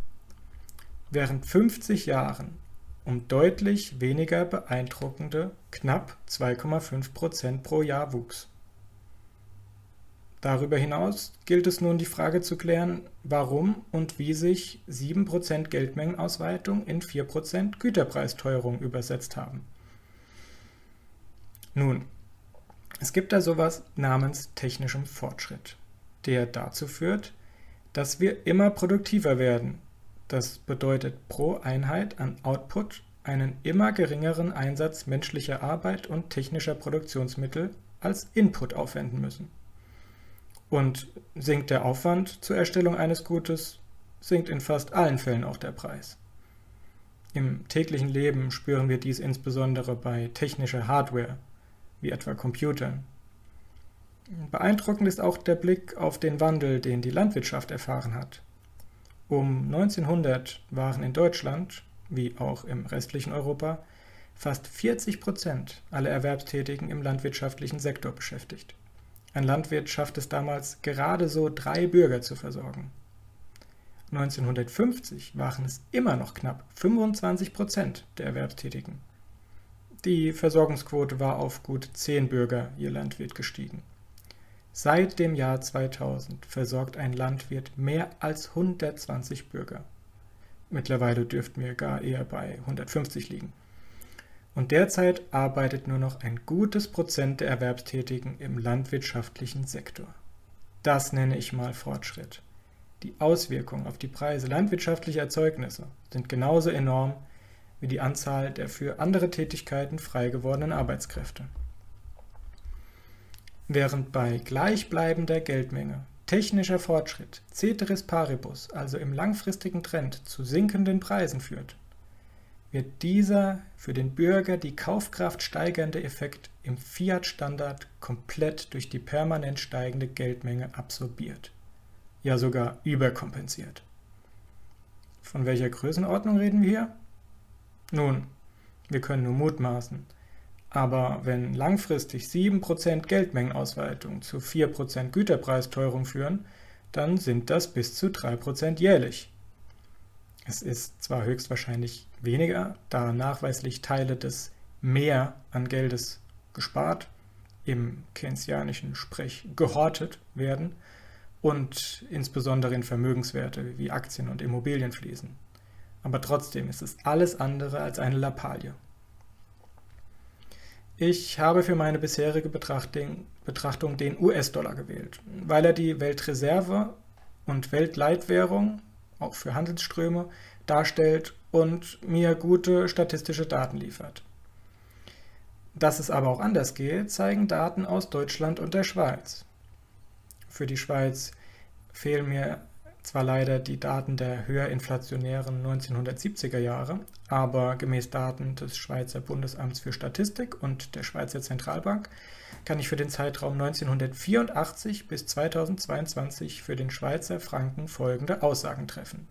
während 50 Jahren um deutlich weniger beeindruckende knapp 2,5 Prozent pro Jahr wuchs. Darüber hinaus gilt es nun die Frage zu klären, warum und wie sich 7% Geldmengenausweitung in 4% Güterpreisteuerung übersetzt haben. Nun, es gibt da sowas namens technischem Fortschritt, der dazu führt, dass wir immer produktiver werden das bedeutet pro Einheit an Output einen immer geringeren Einsatz menschlicher Arbeit und technischer Produktionsmittel als Input aufwenden müssen. Und sinkt der Aufwand zur Erstellung eines Gutes, sinkt in fast allen Fällen auch der Preis. Im täglichen Leben spüren wir dies insbesondere bei technischer Hardware, wie etwa Computern. Beeindruckend ist auch der Blick auf den Wandel, den die Landwirtschaft erfahren hat. Um 1900 waren in Deutschland, wie auch im restlichen Europa, fast 40 Prozent aller Erwerbstätigen im landwirtschaftlichen Sektor beschäftigt. Ein Landwirt schafft es damals gerade so, drei Bürger zu versorgen. 1950 waren es immer noch knapp 25 Prozent der Erwerbstätigen. Die Versorgungsquote war auf gut 10 Bürger je Landwirt gestiegen. Seit dem Jahr 2000 versorgt ein Landwirt mehr als 120 Bürger. Mittlerweile dürften wir gar eher bei 150 liegen. Und derzeit arbeitet nur noch ein gutes Prozent der Erwerbstätigen im landwirtschaftlichen Sektor. Das nenne ich mal Fortschritt. Die Auswirkungen auf die Preise landwirtschaftlicher Erzeugnisse sind genauso enorm wie die Anzahl der für andere Tätigkeiten frei gewordenen Arbeitskräfte. Während bei gleichbleibender Geldmenge technischer Fortschritt ceteris paribus, also im langfristigen Trend, zu sinkenden Preisen führt, wird dieser für den Bürger die Kaufkraft steigernde Effekt im Fiat-Standard komplett durch die permanent steigende Geldmenge absorbiert, ja sogar überkompensiert. Von welcher Größenordnung reden wir hier? Nun, wir können nur mutmaßen, aber wenn langfristig 7% Geldmengenausweitung zu 4% Güterpreisteuerung führen, dann sind das bis zu 3% jährlich. Es ist zwar höchstwahrscheinlich weniger, da nachweislich Teile des Mehr an Geldes gespart, im keynesianischen Sprech gehortet werden und insbesondere in Vermögenswerte wie Aktien und Immobilien fließen. Aber trotzdem ist es alles andere als eine Lappalie. Ich habe für meine bisherige Betrachtung den US-Dollar gewählt, weil er die Weltreserve und Weltleitwährung, auch für Handelsströme, darstellt und mir gute statistische Daten liefert. Dass es aber auch anders geht, zeigen Daten aus Deutschland und der Schweiz. Für die Schweiz fehlen mir zwar leider die Daten der höher inflationären 1970er Jahre, aber gemäß Daten des Schweizer Bundesamts für Statistik und der Schweizer Zentralbank kann ich für den Zeitraum 1984 bis 2022 für den Schweizer Franken folgende Aussagen treffen.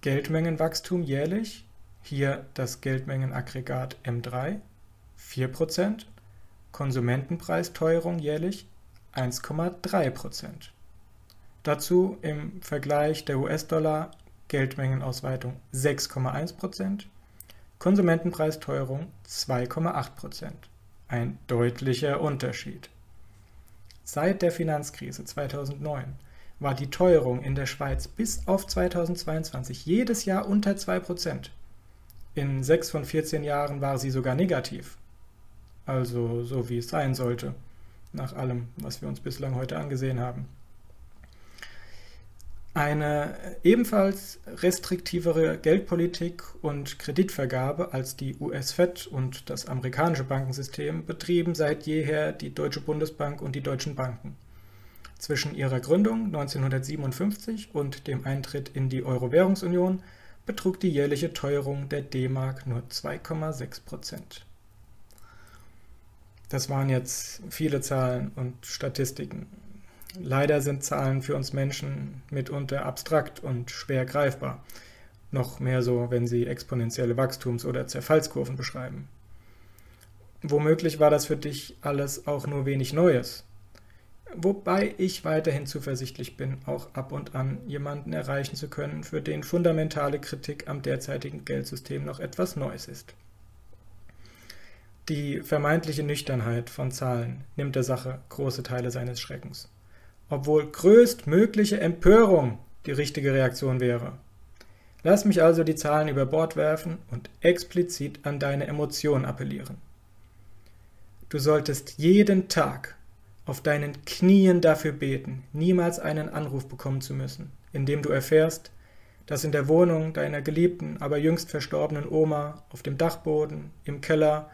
Geldmengenwachstum jährlich, hier das Geldmengenaggregat M3, 4%, Konsumentenpreisteuerung jährlich 1,3%. Dazu im Vergleich der US-Dollar Geldmengenausweitung 6,1%, Konsumentenpreisteuerung 2,8%. Ein deutlicher Unterschied. Seit der Finanzkrise 2009 war die Teuerung in der Schweiz bis auf 2022 jedes Jahr unter 2%. In 6 von 14 Jahren war sie sogar negativ. Also so wie es sein sollte, nach allem, was wir uns bislang heute angesehen haben. Eine ebenfalls restriktivere Geldpolitik und Kreditvergabe als die US-Fed und das amerikanische Bankensystem betrieben seit jeher die Deutsche Bundesbank und die deutschen Banken. Zwischen ihrer Gründung 1957 und dem Eintritt in die Euro-Währungsunion betrug die jährliche Teuerung der D-Mark nur 2,6 Prozent. Das waren jetzt viele Zahlen und Statistiken. Leider sind Zahlen für uns Menschen mitunter abstrakt und schwer greifbar. Noch mehr so, wenn sie exponentielle Wachstums- oder Zerfallskurven beschreiben. Womöglich war das für dich alles auch nur wenig Neues. Wobei ich weiterhin zuversichtlich bin, auch ab und an jemanden erreichen zu können, für den fundamentale Kritik am derzeitigen Geldsystem noch etwas Neues ist. Die vermeintliche Nüchternheit von Zahlen nimmt der Sache große Teile seines Schreckens obwohl größtmögliche Empörung die richtige Reaktion wäre. Lass mich also die Zahlen über Bord werfen und explizit an deine Emotionen appellieren. Du solltest jeden Tag auf deinen Knien dafür beten, niemals einen Anruf bekommen zu müssen, in dem du erfährst, dass in der Wohnung deiner geliebten, aber jüngst verstorbenen Oma, auf dem Dachboden, im Keller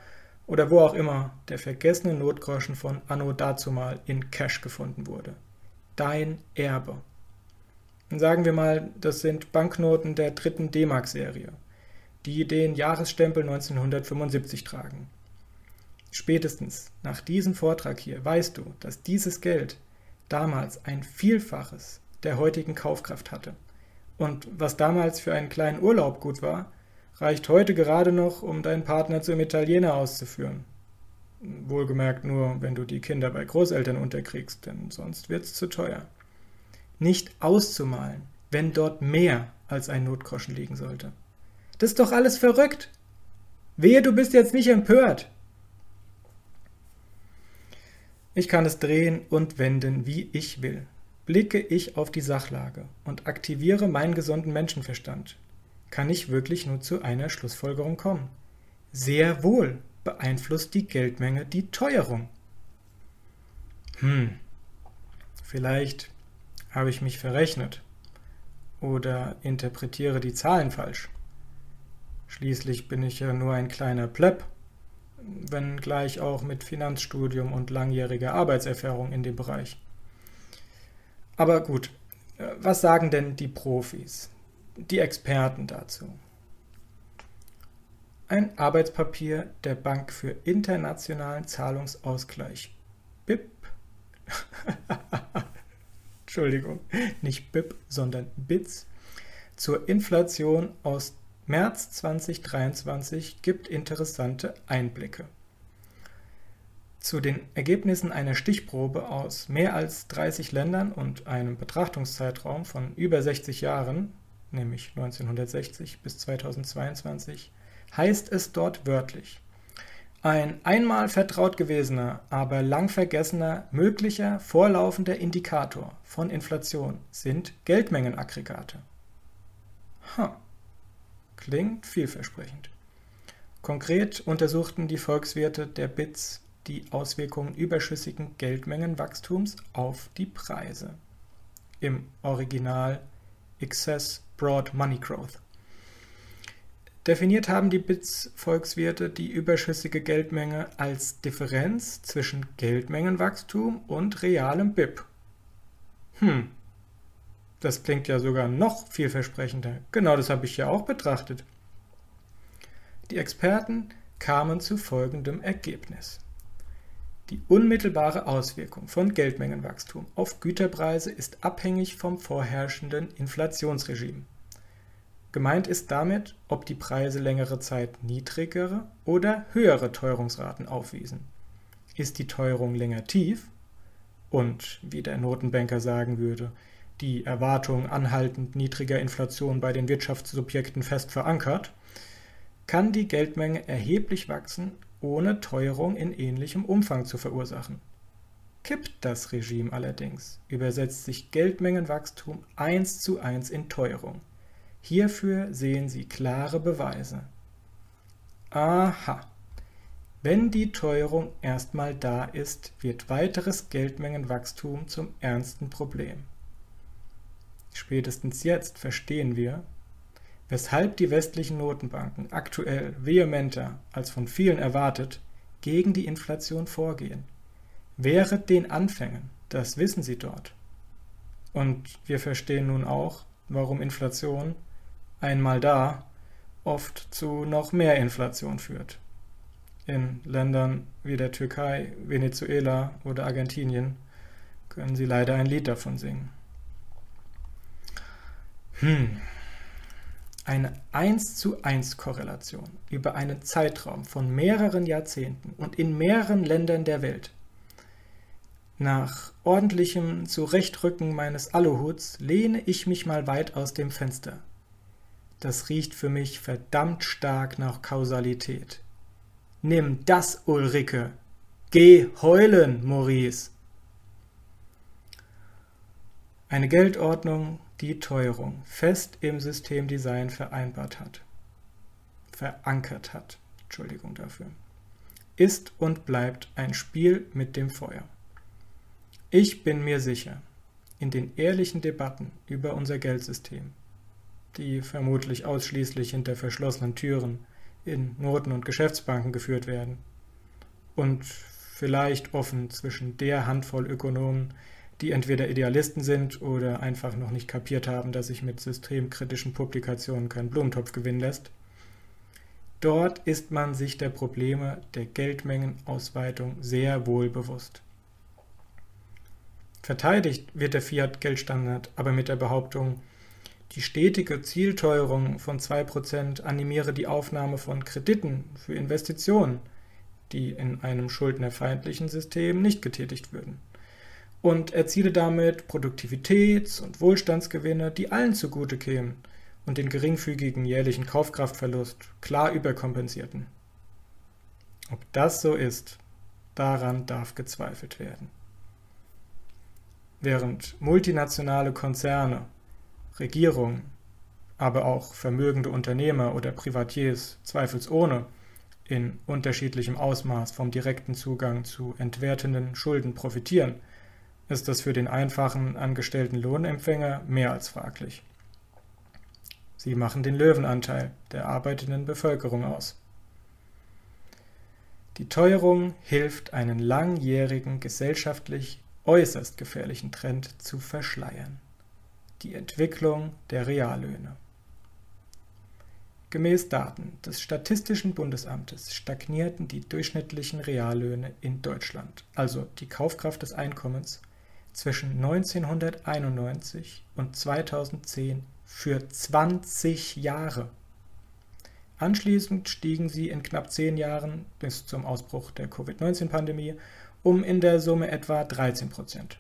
oder wo auch immer der vergessene Notgroschen von Anno dazumal in Cash gefunden wurde. Dein Erbe. Und sagen wir mal, das sind Banknoten der dritten D-Mark-Serie, die den Jahresstempel 1975 tragen. Spätestens nach diesem Vortrag hier weißt du, dass dieses Geld damals ein Vielfaches der heutigen Kaufkraft hatte. Und was damals für einen kleinen Urlaub gut war, reicht heute gerade noch, um deinen Partner zum Italiener auszuführen. Wohlgemerkt nur, wenn du die Kinder bei Großeltern unterkriegst, denn sonst wird's zu teuer. Nicht auszumalen, wenn dort mehr als ein Notgroschen liegen sollte. Das ist doch alles verrückt. Wehe, du bist jetzt nicht empört. Ich kann es drehen und wenden, wie ich will. Blicke ich auf die Sachlage und aktiviere meinen gesunden Menschenverstand, kann ich wirklich nur zu einer Schlussfolgerung kommen. Sehr wohl beeinflusst die Geldmenge die Teuerung. Hm, vielleicht habe ich mich verrechnet oder interpretiere die Zahlen falsch. Schließlich bin ich ja nur ein kleiner Plepp, wenngleich auch mit Finanzstudium und langjähriger Arbeitserfahrung in dem Bereich. Aber gut, was sagen denn die Profis, die Experten dazu? Ein Arbeitspapier der Bank für internationalen Zahlungsausgleich. BIP. Entschuldigung, nicht BIP, sondern BITS. Zur Inflation aus März 2023 gibt interessante Einblicke. Zu den Ergebnissen einer Stichprobe aus mehr als 30 Ländern und einem Betrachtungszeitraum von über 60 Jahren nämlich 1960 bis 2022, heißt es dort wörtlich. Ein einmal vertraut gewesener, aber lang vergessener möglicher vorlaufender Indikator von Inflation sind Geldmengenaggregate. Ha, klingt vielversprechend. Konkret untersuchten die Volkswirte der BITS die Auswirkungen überschüssigen Geldmengenwachstums auf die Preise. Im Original Excess Broad Money Growth. Definiert haben die BITS-Volkswirte die überschüssige Geldmenge als Differenz zwischen Geldmengenwachstum und realem BIP. Hm, das klingt ja sogar noch vielversprechender. Genau das habe ich ja auch betrachtet. Die Experten kamen zu folgendem Ergebnis. Die unmittelbare Auswirkung von Geldmengenwachstum auf Güterpreise ist abhängig vom vorherrschenden Inflationsregime. Gemeint ist damit, ob die Preise längere Zeit niedrigere oder höhere Teuerungsraten aufwiesen. Ist die Teuerung länger tief und, wie der Notenbanker sagen würde, die Erwartung anhaltend niedriger Inflation bei den Wirtschaftssubjekten fest verankert, kann die Geldmenge erheblich wachsen ohne Teuerung in ähnlichem Umfang zu verursachen. Kippt das Regime allerdings, übersetzt sich Geldmengenwachstum eins zu eins in Teuerung. Hierfür sehen Sie klare Beweise. Aha. Wenn die Teuerung erstmal da ist, wird weiteres Geldmengenwachstum zum ernsten Problem. Spätestens jetzt verstehen wir, weshalb die westlichen Notenbanken aktuell vehementer als von vielen erwartet gegen die Inflation vorgehen. Während den Anfängen, das wissen sie dort. Und wir verstehen nun auch, warum Inflation, einmal da, oft zu noch mehr Inflation führt. In Ländern wie der Türkei, Venezuela oder Argentinien können Sie leider ein Lied davon singen. Hm, eine 1 zu 1 Korrelation über einen Zeitraum von mehreren Jahrzehnten und in mehreren Ländern der Welt. Nach ordentlichem Zurechtrücken meines Aluhuts lehne ich mich mal weit aus dem Fenster. Das riecht für mich verdammt stark nach Kausalität. Nimm das, Ulrike. Geh heulen, Maurice. Eine Geldordnung, die Teuerung fest im Systemdesign vereinbart hat, verankert hat, Entschuldigung dafür, ist und bleibt ein Spiel mit dem Feuer. Ich bin mir sicher, in den ehrlichen Debatten über unser Geldsystem, die vermutlich ausschließlich hinter verschlossenen Türen in Noten- und Geschäftsbanken geführt werden, und vielleicht offen zwischen der Handvoll Ökonomen, die entweder Idealisten sind oder einfach noch nicht kapiert haben, dass sich mit systemkritischen Publikationen kein Blumentopf gewinnen lässt. Dort ist man sich der Probleme der Geldmengenausweitung sehr wohl bewusst. Verteidigt wird der Fiat-Geldstandard aber mit der Behauptung, die stetige Zielteuerung von 2% animiere die Aufnahme von Krediten für Investitionen, die in einem schuldnerfeindlichen System nicht getätigt würden, und erziele damit Produktivitäts- und Wohlstandsgewinne, die allen zugute kämen und den geringfügigen jährlichen Kaufkraftverlust klar überkompensierten. Ob das so ist, daran darf gezweifelt werden. Während multinationale Konzerne Regierungen, aber auch vermögende Unternehmer oder Privatiers zweifelsohne in unterschiedlichem Ausmaß vom direkten Zugang zu entwertenden Schulden profitieren, ist das für den einfachen angestellten Lohnempfänger mehr als fraglich. Sie machen den Löwenanteil der arbeitenden Bevölkerung aus. Die Teuerung hilft, einen langjährigen gesellschaftlich äußerst gefährlichen Trend zu verschleiern die Entwicklung der Reallöhne. Gemäß Daten des Statistischen Bundesamtes stagnierten die durchschnittlichen Reallöhne in Deutschland, also die Kaufkraft des Einkommens, zwischen 1991 und 2010 für 20 Jahre. Anschließend stiegen sie in knapp zehn Jahren bis zum Ausbruch der Covid-19-Pandemie um in der Summe etwa 13 Prozent.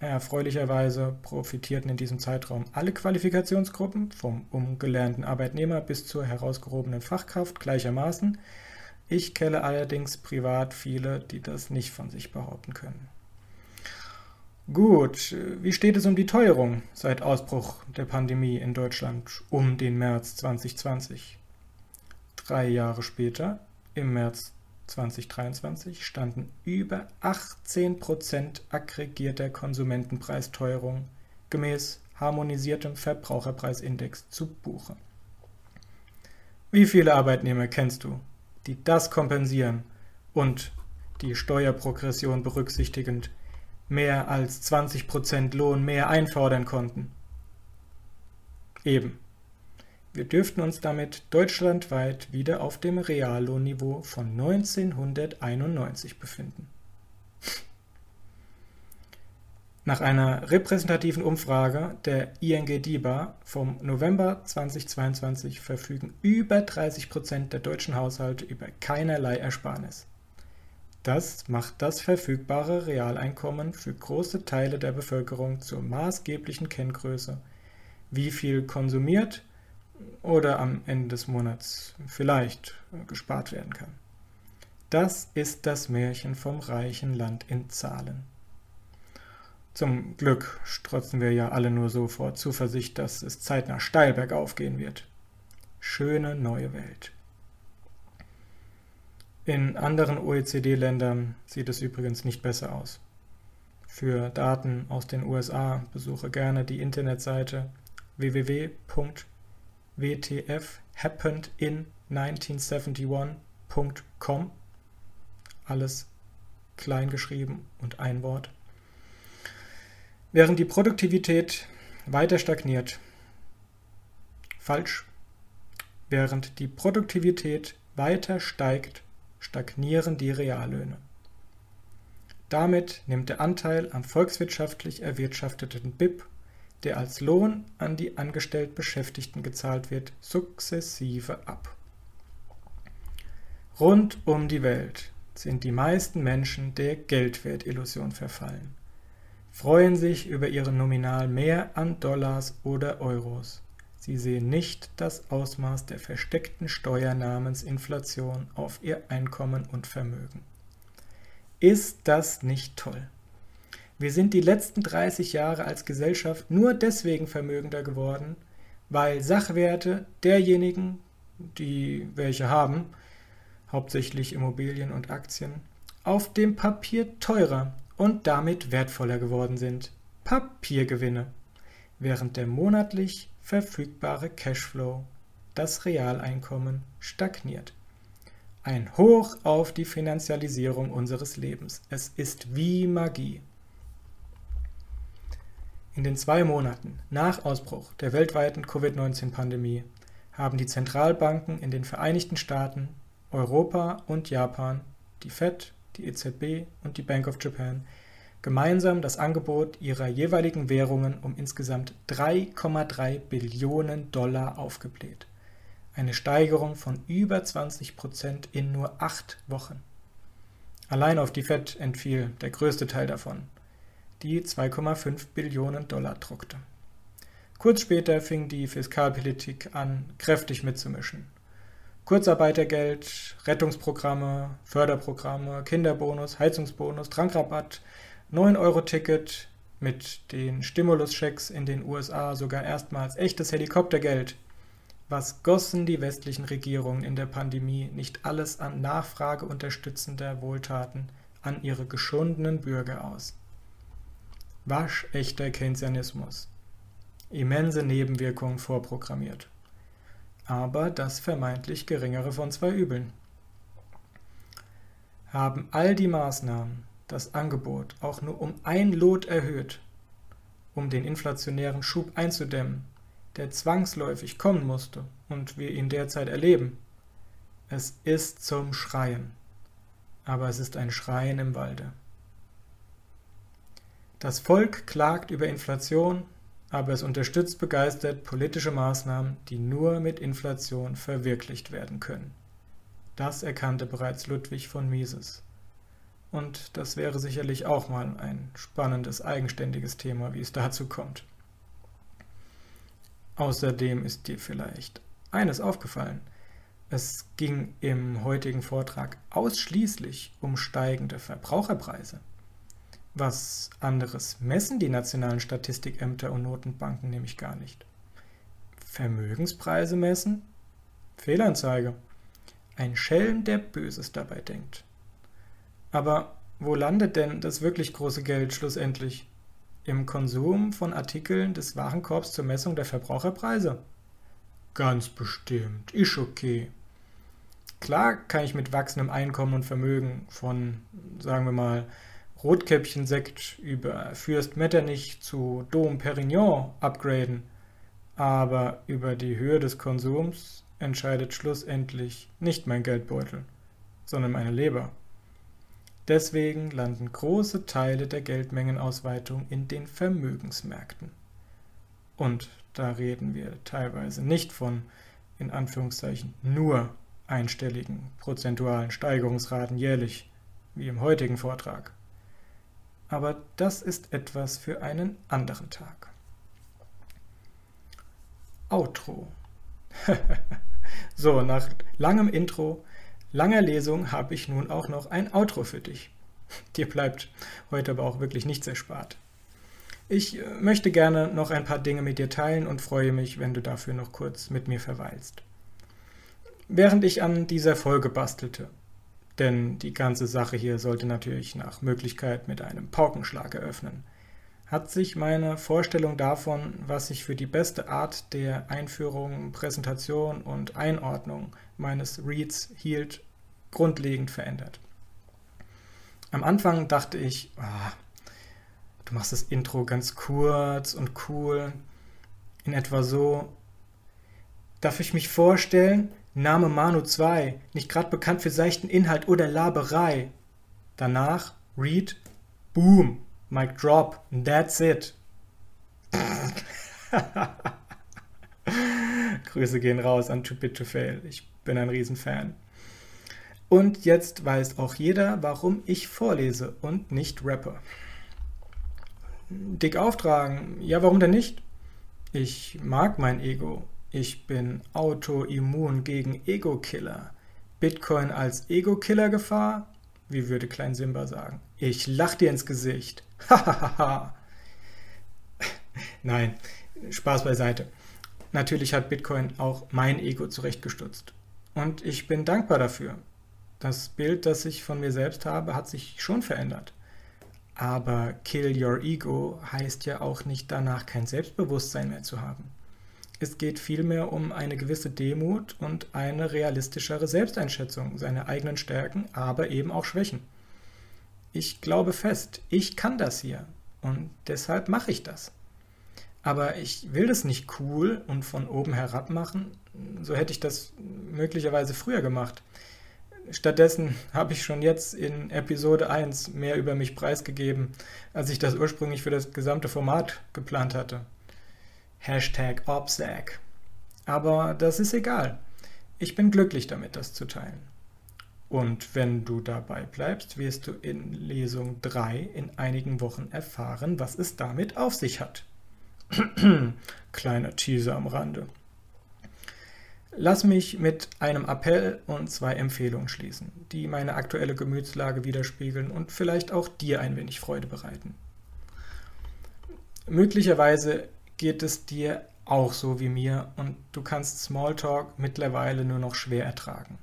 Erfreulicherweise profitierten in diesem Zeitraum alle Qualifikationsgruppen, vom umgelernten Arbeitnehmer bis zur herausgehobenen Fachkraft gleichermaßen. Ich kenne allerdings privat viele, die das nicht von sich behaupten können. Gut, wie steht es um die Teuerung seit Ausbruch der Pandemie in Deutschland um den März 2020? Drei Jahre später, im März 2023 standen über 18% aggregierter Konsumentenpreisteuerung gemäß harmonisiertem Verbraucherpreisindex zu Buche. Wie viele Arbeitnehmer kennst du, die das kompensieren und die Steuerprogression berücksichtigend mehr als 20 Lohn mehr einfordern konnten? Eben. Wir dürften uns damit deutschlandweit wieder auf dem Reallohnniveau von 1991 befinden. Nach einer repräsentativen Umfrage der ING DIBA vom November 2022 verfügen über 30 Prozent der deutschen Haushalte über keinerlei Ersparnis. Das macht das verfügbare Realeinkommen für große Teile der Bevölkerung zur maßgeblichen Kenngröße. Wie viel konsumiert oder am Ende des Monats vielleicht gespart werden kann. Das ist das Märchen vom reichen Land in Zahlen. Zum Glück strotzen wir ja alle nur so vor Zuversicht, dass es zeitnah steil bergauf gehen wird. Schöne neue Welt. In anderen OECD-Ländern sieht es übrigens nicht besser aus. Für Daten aus den USA besuche gerne die Internetseite www WTF happened in 1971.com. Alles klein geschrieben und ein Wort. Während die Produktivität weiter stagniert. Falsch. Während die Produktivität weiter steigt, stagnieren die Reallöhne. Damit nimmt der Anteil am volkswirtschaftlich erwirtschafteten BIP der als Lohn an die angestellt Beschäftigten gezahlt wird, sukzessive ab. Rund um die Welt sind die meisten Menschen der Geldwertillusion verfallen, freuen sich über ihre nominal mehr an Dollars oder Euros. Sie sehen nicht das Ausmaß der versteckten Steuer namens Inflation auf ihr Einkommen und Vermögen. Ist das nicht toll? Wir sind die letzten 30 Jahre als Gesellschaft nur deswegen vermögender geworden, weil Sachwerte derjenigen, die welche haben, hauptsächlich Immobilien und Aktien, auf dem Papier teurer und damit wertvoller geworden sind. Papiergewinne, während der monatlich verfügbare Cashflow, das Realeinkommen, stagniert. Ein Hoch auf die Finanzialisierung unseres Lebens. Es ist wie Magie. In den zwei Monaten nach Ausbruch der weltweiten Covid-19-Pandemie haben die Zentralbanken in den Vereinigten Staaten, Europa und Japan, die Fed, die EZB und die Bank of Japan gemeinsam das Angebot ihrer jeweiligen Währungen um insgesamt 3,3 Billionen Dollar aufgebläht. Eine Steigerung von über 20 Prozent in nur acht Wochen. Allein auf die Fed entfiel der größte Teil davon, die 2,5 Billionen Dollar druckte. Kurz später fing die Fiskalpolitik an, kräftig mitzumischen. Kurzarbeitergeld, Rettungsprogramme, Förderprogramme, Kinderbonus, Heizungsbonus, Trankrabatt, 9-Euro-Ticket, mit den Stimuluschecks in den USA sogar erstmals echtes Helikoptergeld. Was gossen die westlichen Regierungen in der Pandemie nicht alles an Nachfrage unterstützender Wohltaten an ihre geschundenen Bürger aus? Waschechter Keynesianismus. Immense Nebenwirkungen vorprogrammiert. Aber das vermeintlich geringere von zwei Übeln. Haben all die Maßnahmen das Angebot auch nur um ein Lot erhöht, um den inflationären Schub einzudämmen, der zwangsläufig kommen musste und wir ihn derzeit erleben. Es ist zum Schreien, aber es ist ein Schreien im Walde. Das Volk klagt über Inflation, aber es unterstützt begeistert politische Maßnahmen, die nur mit Inflation verwirklicht werden können. Das erkannte bereits Ludwig von Mises. Und das wäre sicherlich auch mal ein spannendes, eigenständiges Thema, wie es dazu kommt. Außerdem ist dir vielleicht eines aufgefallen. Es ging im heutigen Vortrag ausschließlich um steigende Verbraucherpreise. Was anderes messen die nationalen Statistikämter und Notenbanken nämlich gar nicht. Vermögenspreise messen? Fehlanzeige. Ein Schelm, der Böses dabei denkt. Aber wo landet denn das wirklich große Geld schlussendlich? Im Konsum von Artikeln des Warenkorbs zur Messung der Verbraucherpreise? Ganz bestimmt, ist okay. Klar kann ich mit wachsendem Einkommen und Vermögen von, sagen wir mal, Rotkäppchen-Sekt über Fürst Metternich zu Dom Perignon upgraden, aber über die Höhe des Konsums entscheidet schlussendlich nicht mein Geldbeutel, sondern meine Leber. Deswegen landen große Teile der Geldmengenausweitung in den Vermögensmärkten. Und da reden wir teilweise nicht von, in Anführungszeichen, nur einstelligen prozentualen Steigerungsraten jährlich, wie im heutigen Vortrag aber das ist etwas für einen anderen Tag. Outro. so, nach langem Intro, langer Lesung habe ich nun auch noch ein Outro für dich. Dir bleibt heute aber auch wirklich nichts erspart. Ich äh, möchte gerne noch ein paar Dinge mit dir teilen und freue mich, wenn du dafür noch kurz mit mir verweilst. Während ich an dieser Folge bastelte, denn die ganze Sache hier sollte natürlich nach Möglichkeit mit einem Paukenschlag eröffnen. Hat sich meine Vorstellung davon, was ich für die beste Art der Einführung, Präsentation und Einordnung meines Reads hielt, grundlegend verändert. Am Anfang dachte ich, oh, du machst das Intro ganz kurz und cool, in etwa so. Darf ich mich vorstellen, Name Manu 2, nicht gerade bekannt für seichten Inhalt oder Laberei. Danach Read, Boom, Mic Drop, that's it. Grüße gehen raus an Too Bit to Fail. Ich bin ein Riesenfan. Und jetzt weiß auch jeder, warum ich vorlese und nicht rappe. Dick auftragen, ja, warum denn nicht? Ich mag mein Ego ich bin autoimmun gegen Ego-Killer. Bitcoin als Ego-Killer-Gefahr? Wie würde Klein Simba sagen. Ich lach dir ins Gesicht. Hahaha. Nein, Spaß beiseite. Natürlich hat Bitcoin auch mein Ego zurechtgestutzt. Und ich bin dankbar dafür. Das Bild, das ich von mir selbst habe, hat sich schon verändert. Aber Kill Your Ego heißt ja auch nicht danach kein Selbstbewusstsein mehr zu haben. Es geht vielmehr um eine gewisse Demut und eine realistischere Selbsteinschätzung seiner eigenen Stärken, aber eben auch Schwächen. Ich glaube fest, ich kann das hier und deshalb mache ich das. Aber ich will das nicht cool und von oben herab machen, so hätte ich das möglicherweise früher gemacht. Stattdessen habe ich schon jetzt in Episode 1 mehr über mich preisgegeben, als ich das ursprünglich für das gesamte Format geplant hatte. Hashtag OPSEC. Aber das ist egal. Ich bin glücklich damit, das zu teilen. Und wenn du dabei bleibst, wirst du in Lesung 3 in einigen Wochen erfahren, was es damit auf sich hat. Kleiner Teaser am Rande. Lass mich mit einem Appell und zwei Empfehlungen schließen, die meine aktuelle Gemütslage widerspiegeln und vielleicht auch dir ein wenig Freude bereiten. Möglicherweise geht es dir auch so wie mir und du kannst Smalltalk mittlerweile nur noch schwer ertragen.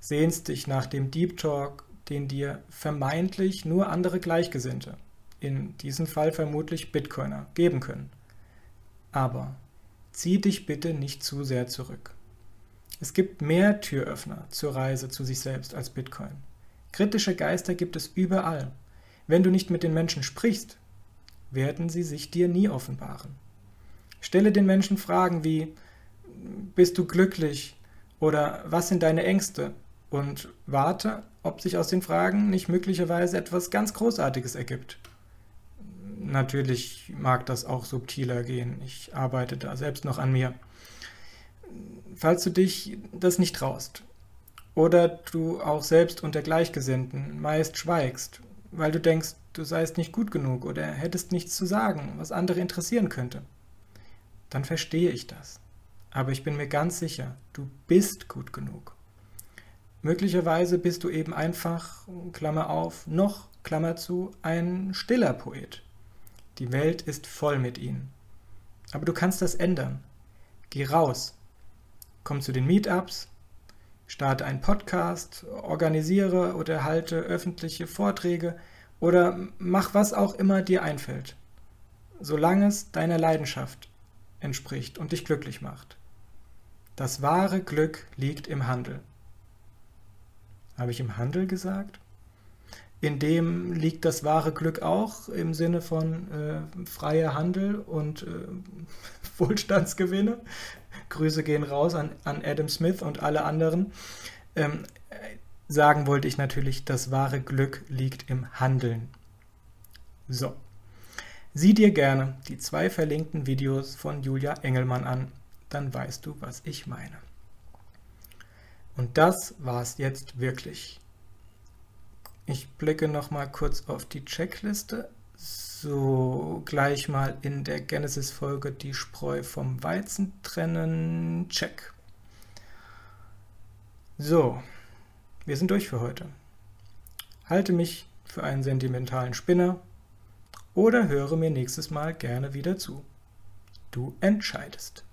Sehnst dich nach dem Deep Talk, den dir vermeintlich nur andere Gleichgesinnte, in diesem Fall vermutlich Bitcoiner, geben können. Aber zieh dich bitte nicht zu sehr zurück. Es gibt mehr Türöffner zur Reise zu sich selbst als Bitcoin. Kritische Geister gibt es überall. Wenn du nicht mit den Menschen sprichst, werden sie sich dir nie offenbaren. Stelle den Menschen Fragen wie, bist du glücklich oder was sind deine Ängste? Und warte, ob sich aus den Fragen nicht möglicherweise etwas ganz Großartiges ergibt. Natürlich mag das auch subtiler gehen. Ich arbeite da selbst noch an mir falls du dich das nicht traust oder du auch selbst unter Gleichgesinnten meist schweigst, weil du denkst, du seist nicht gut genug oder hättest nichts zu sagen, was andere interessieren könnte, dann verstehe ich das. Aber ich bin mir ganz sicher, du bist gut genug. Möglicherweise bist du eben einfach, Klammer auf, noch, Klammer zu, ein stiller Poet. Die Welt ist voll mit ihnen. Aber du kannst das ändern. Geh raus, Komm zu den Meetups, starte einen Podcast, organisiere oder halte öffentliche Vorträge oder mach was auch immer dir einfällt, solange es deiner Leidenschaft entspricht und dich glücklich macht. Das wahre Glück liegt im Handel. Habe ich im Handel gesagt? In dem liegt das wahre Glück auch im Sinne von äh, freier Handel und äh, Wohlstandsgewinne. Grüße gehen raus an, an Adam Smith und alle anderen. Ähm, sagen wollte ich natürlich, das wahre Glück liegt im Handeln. So. Sieh dir gerne die zwei verlinkten Videos von Julia Engelmann an, dann weißt du, was ich meine. Und das war's jetzt wirklich. Ich blicke noch mal kurz auf die Checkliste so gleich mal in der Genesis-Folge die Spreu vom Weizen trennen. Check. So, wir sind durch für heute. Halte mich für einen sentimentalen Spinner oder höre mir nächstes Mal gerne wieder zu. Du entscheidest.